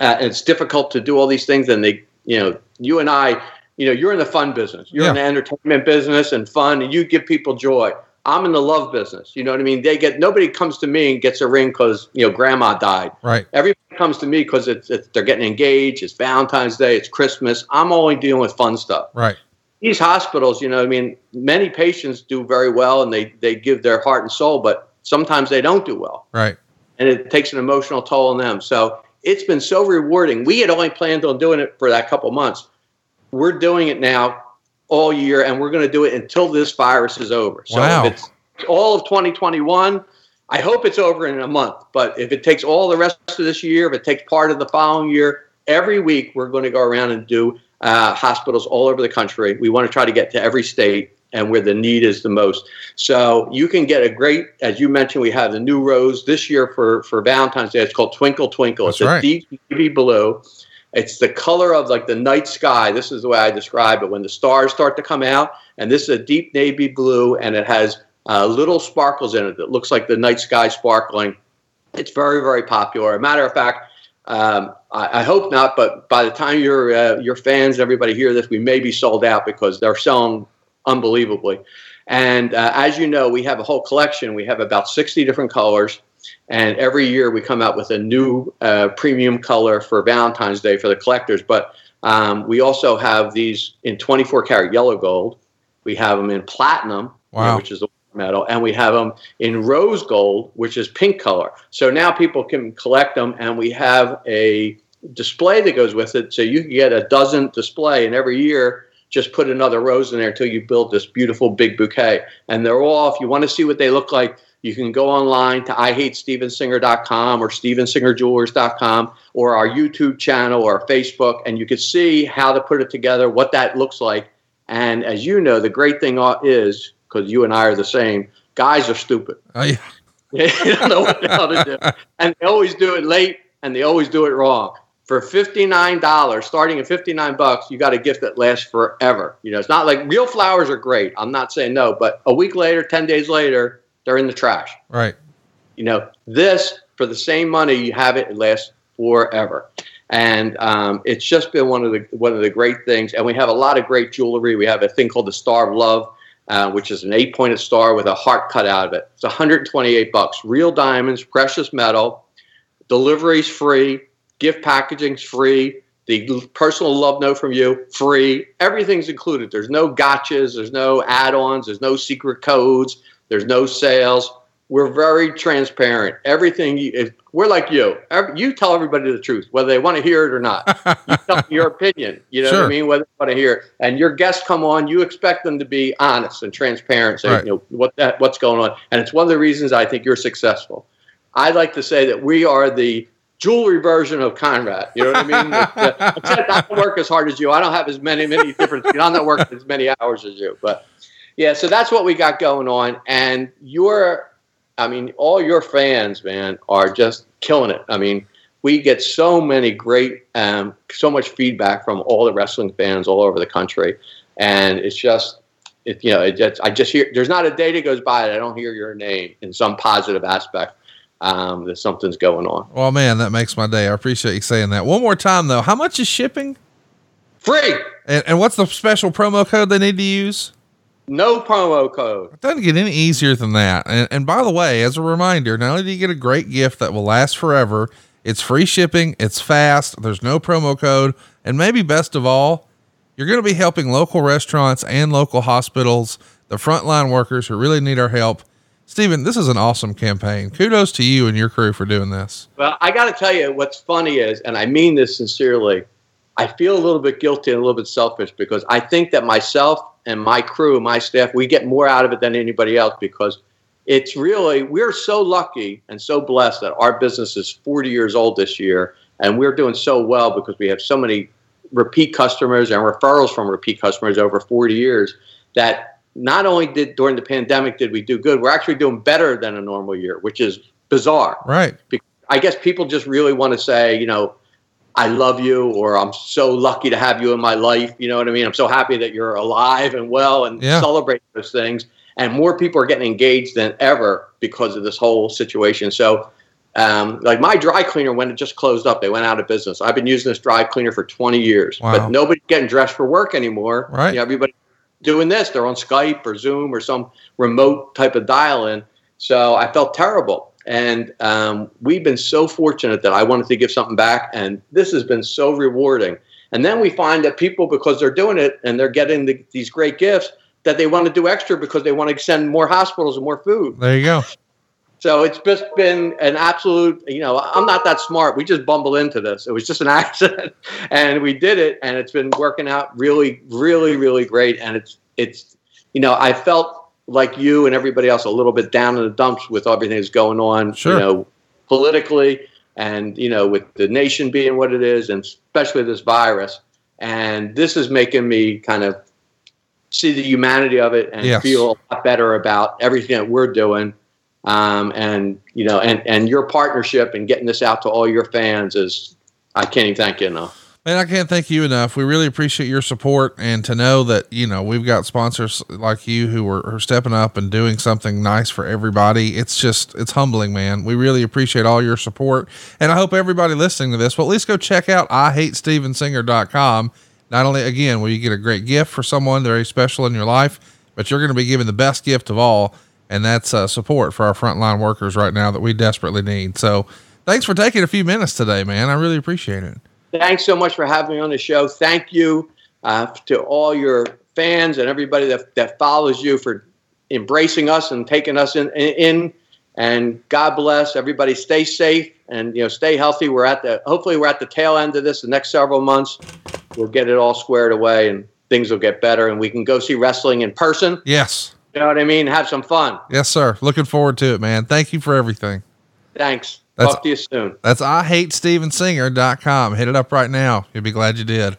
uh, and it's difficult to do all these things and they you know you and i you know you're in the fun business you're yeah. in the entertainment business and fun and you give people joy I'm in the love business. You know what I mean? They get nobody comes to me and gets a ring because you know grandma died. Right. Everybody comes to me because it's, it's, they're getting engaged. It's Valentine's Day. It's Christmas. I'm only dealing with fun stuff. Right. These hospitals, you know, I mean, many patients do very well and they they give their heart and soul, but sometimes they don't do well. Right. And it takes an emotional toll on them. So it's been so rewarding. We had only planned on doing it for that couple months. We're doing it now all year, and we're going to do it until this virus is over. So wow. if it's all of 2021, I hope it's over in a month. But if it takes all the rest of this year, if it takes part of the following year, every week we're going to go around and do uh, hospitals all over the country. We want to try to get to every state and where the need is the most. So you can get a great, as you mentioned, we have the new rose this year for for Valentine's Day. It's called Twinkle Twinkle. That's it's right. a deep navy blue. It's the color of like the night sky. This is the way I describe it. When the stars start to come out, and this is a deep navy blue, and it has uh, little sparkles in it that looks like the night sky sparkling. It's very, very popular. A matter of fact, um, I, I, hope not, but by the time your uh, your fans, and everybody hear this, we may be sold out because they're selling unbelievably. And uh, as you know, we have a whole collection. We have about 60 different colors. And every year we come out with a new uh, premium color for Valentine's Day for the collectors. But um, we also have these in 24 karat yellow gold. We have them in platinum, wow. which is the metal, and we have them in rose gold, which is pink color. So now people can collect them, and we have a display that goes with it. So you can get a dozen display, and every year just put another rose in there until you build this beautiful big bouquet. And they're all, if you want to see what they look like, you can go online to IHateStevensinger.com or StevensingerJewelers.com or our YouTube channel or Facebook, and you can see how to put it together, what that looks like. And as you know, the great thing is, because you and I are the same, guys are stupid. Oh yeah. they don't know what the hell to do. And they always do it late and they always do it wrong. For $59, starting at 59 bucks, you got a gift that lasts forever. You know, it's not like real flowers are great. I'm not saying no, but a week later, 10 days later, they're in the trash. Right. You know, this for the same money, you have it, it lasts forever. And um, it's just been one of the one of the great things. And we have a lot of great jewelry. We have a thing called the Star of Love, uh, which is an eight-pointed star with a heart cut out of it. It's 128 bucks. Real diamonds, precious metal. Delivery's free. Gift packaging's free. The personal love note from you free. Everything's included. There's no gotchas. There's no add-ons. There's no secret codes. There's no sales. We're very transparent. Everything you, we're like you. You tell everybody the truth, whether they want to hear it or not. you tell your opinion. You know sure. what I mean? Whether they want to hear it. And your guests come on, you expect them to be honest and transparent. Say, right. you know, what that, what's going on. And it's one of the reasons I think you're successful. I'd like to say that we are the jewelry version of Conrad. You know what I mean? Uh, I don't work as hard as you. I don't have as many many different. You know, I'm not working as many hours as you. But yeah, so that's what we got going on. And you're I mean, all your fans, man, are just killing it. I mean, we get so many great, um, so much feedback from all the wrestling fans all over the country, and it's just, it, you know, it just, I just hear. There's not a day that goes by that I don't hear your name in some positive aspect. Um, that something's going on. Well, man, that makes my day. I appreciate you saying that. One more time, though, how much is shipping? Free. And, and what's the special promo code they need to use? No promo code. It doesn't get any easier than that. And, and by the way, as a reminder, not only do you get a great gift that will last forever, it's free shipping, it's fast, there's no promo code, and maybe best of all, you're going to be helping local restaurants and local hospitals, the frontline workers who really need our help. Steven, this is an awesome campaign. Kudos to you and your crew for doing this. Well, I got to tell you, what's funny is, and I mean this sincerely, I feel a little bit guilty and a little bit selfish because I think that myself and my crew, my staff, we get more out of it than anybody else because it's really, we're so lucky and so blessed that our business is 40 years old this year. And we're doing so well because we have so many repeat customers and referrals from repeat customers over 40 years that not only did during the pandemic did we do good, we're actually doing better than a normal year, which is bizarre. Right. I guess people just really want to say, you know, I love you or I'm so lucky to have you in my life. You know what I mean? I'm so happy that you're alive and well and yeah. celebrate those things. And more people are getting engaged than ever because of this whole situation. So, um, like my dry cleaner, when it just closed up, they went out of business. I've been using this dry cleaner for 20 years, wow. but nobody's getting dressed for work anymore. Right. You know, everybody doing this. They're on Skype or Zoom or some remote type of dial in. So I felt terrible. And um, we've been so fortunate that I wanted to give something back, and this has been so rewarding. And then we find that people, because they're doing it and they're getting the, these great gifts, that they want to do extra because they want to send more hospitals and more food. There you go. So it's just been an absolute, you know, I'm not that smart. We just bumbled into this. It was just an accident and we did it and it's been working out really, really, really great. And it's, it's, you know, I felt like you and everybody else a little bit down in the dumps with everything that's going on, sure. you know, politically and you know with the nation being what it is, and especially this virus. And this is making me kind of see the humanity of it and yes. feel a lot better about everything that we're doing. Um, and you know, and and your partnership and getting this out to all your fans is I can't even thank you enough. Man, I can't thank you enough. We really appreciate your support and to know that, you know, we've got sponsors like you who are, are, stepping up and doing something nice for everybody. It's just, it's humbling, man. We really appreciate all your support. And I hope everybody listening to this will at least go check out IHateStevenSinger.com. Not only, again, will you get a great gift for someone very special in your life, but you're going to be given the best gift of all. And that's uh, support for our frontline workers right now that we desperately need. So thanks for taking a few minutes today, man. I really appreciate it. Thanks so much for having me on the show. Thank you uh, to all your fans and everybody that, that follows you for embracing us and taking us in, in. And God bless everybody. Stay safe and you know stay healthy. We're at the hopefully we're at the tail end of this. The next several months, we'll get it all squared away and things will get better and we can go see wrestling in person. Yes. You know what I mean? Have some fun. Yes, sir. Looking forward to it, man. Thank you for everything. Thanks. That's, Talk to you soon. That's I hate Stevensinger.com. Hit it up right now. You'll be glad you did.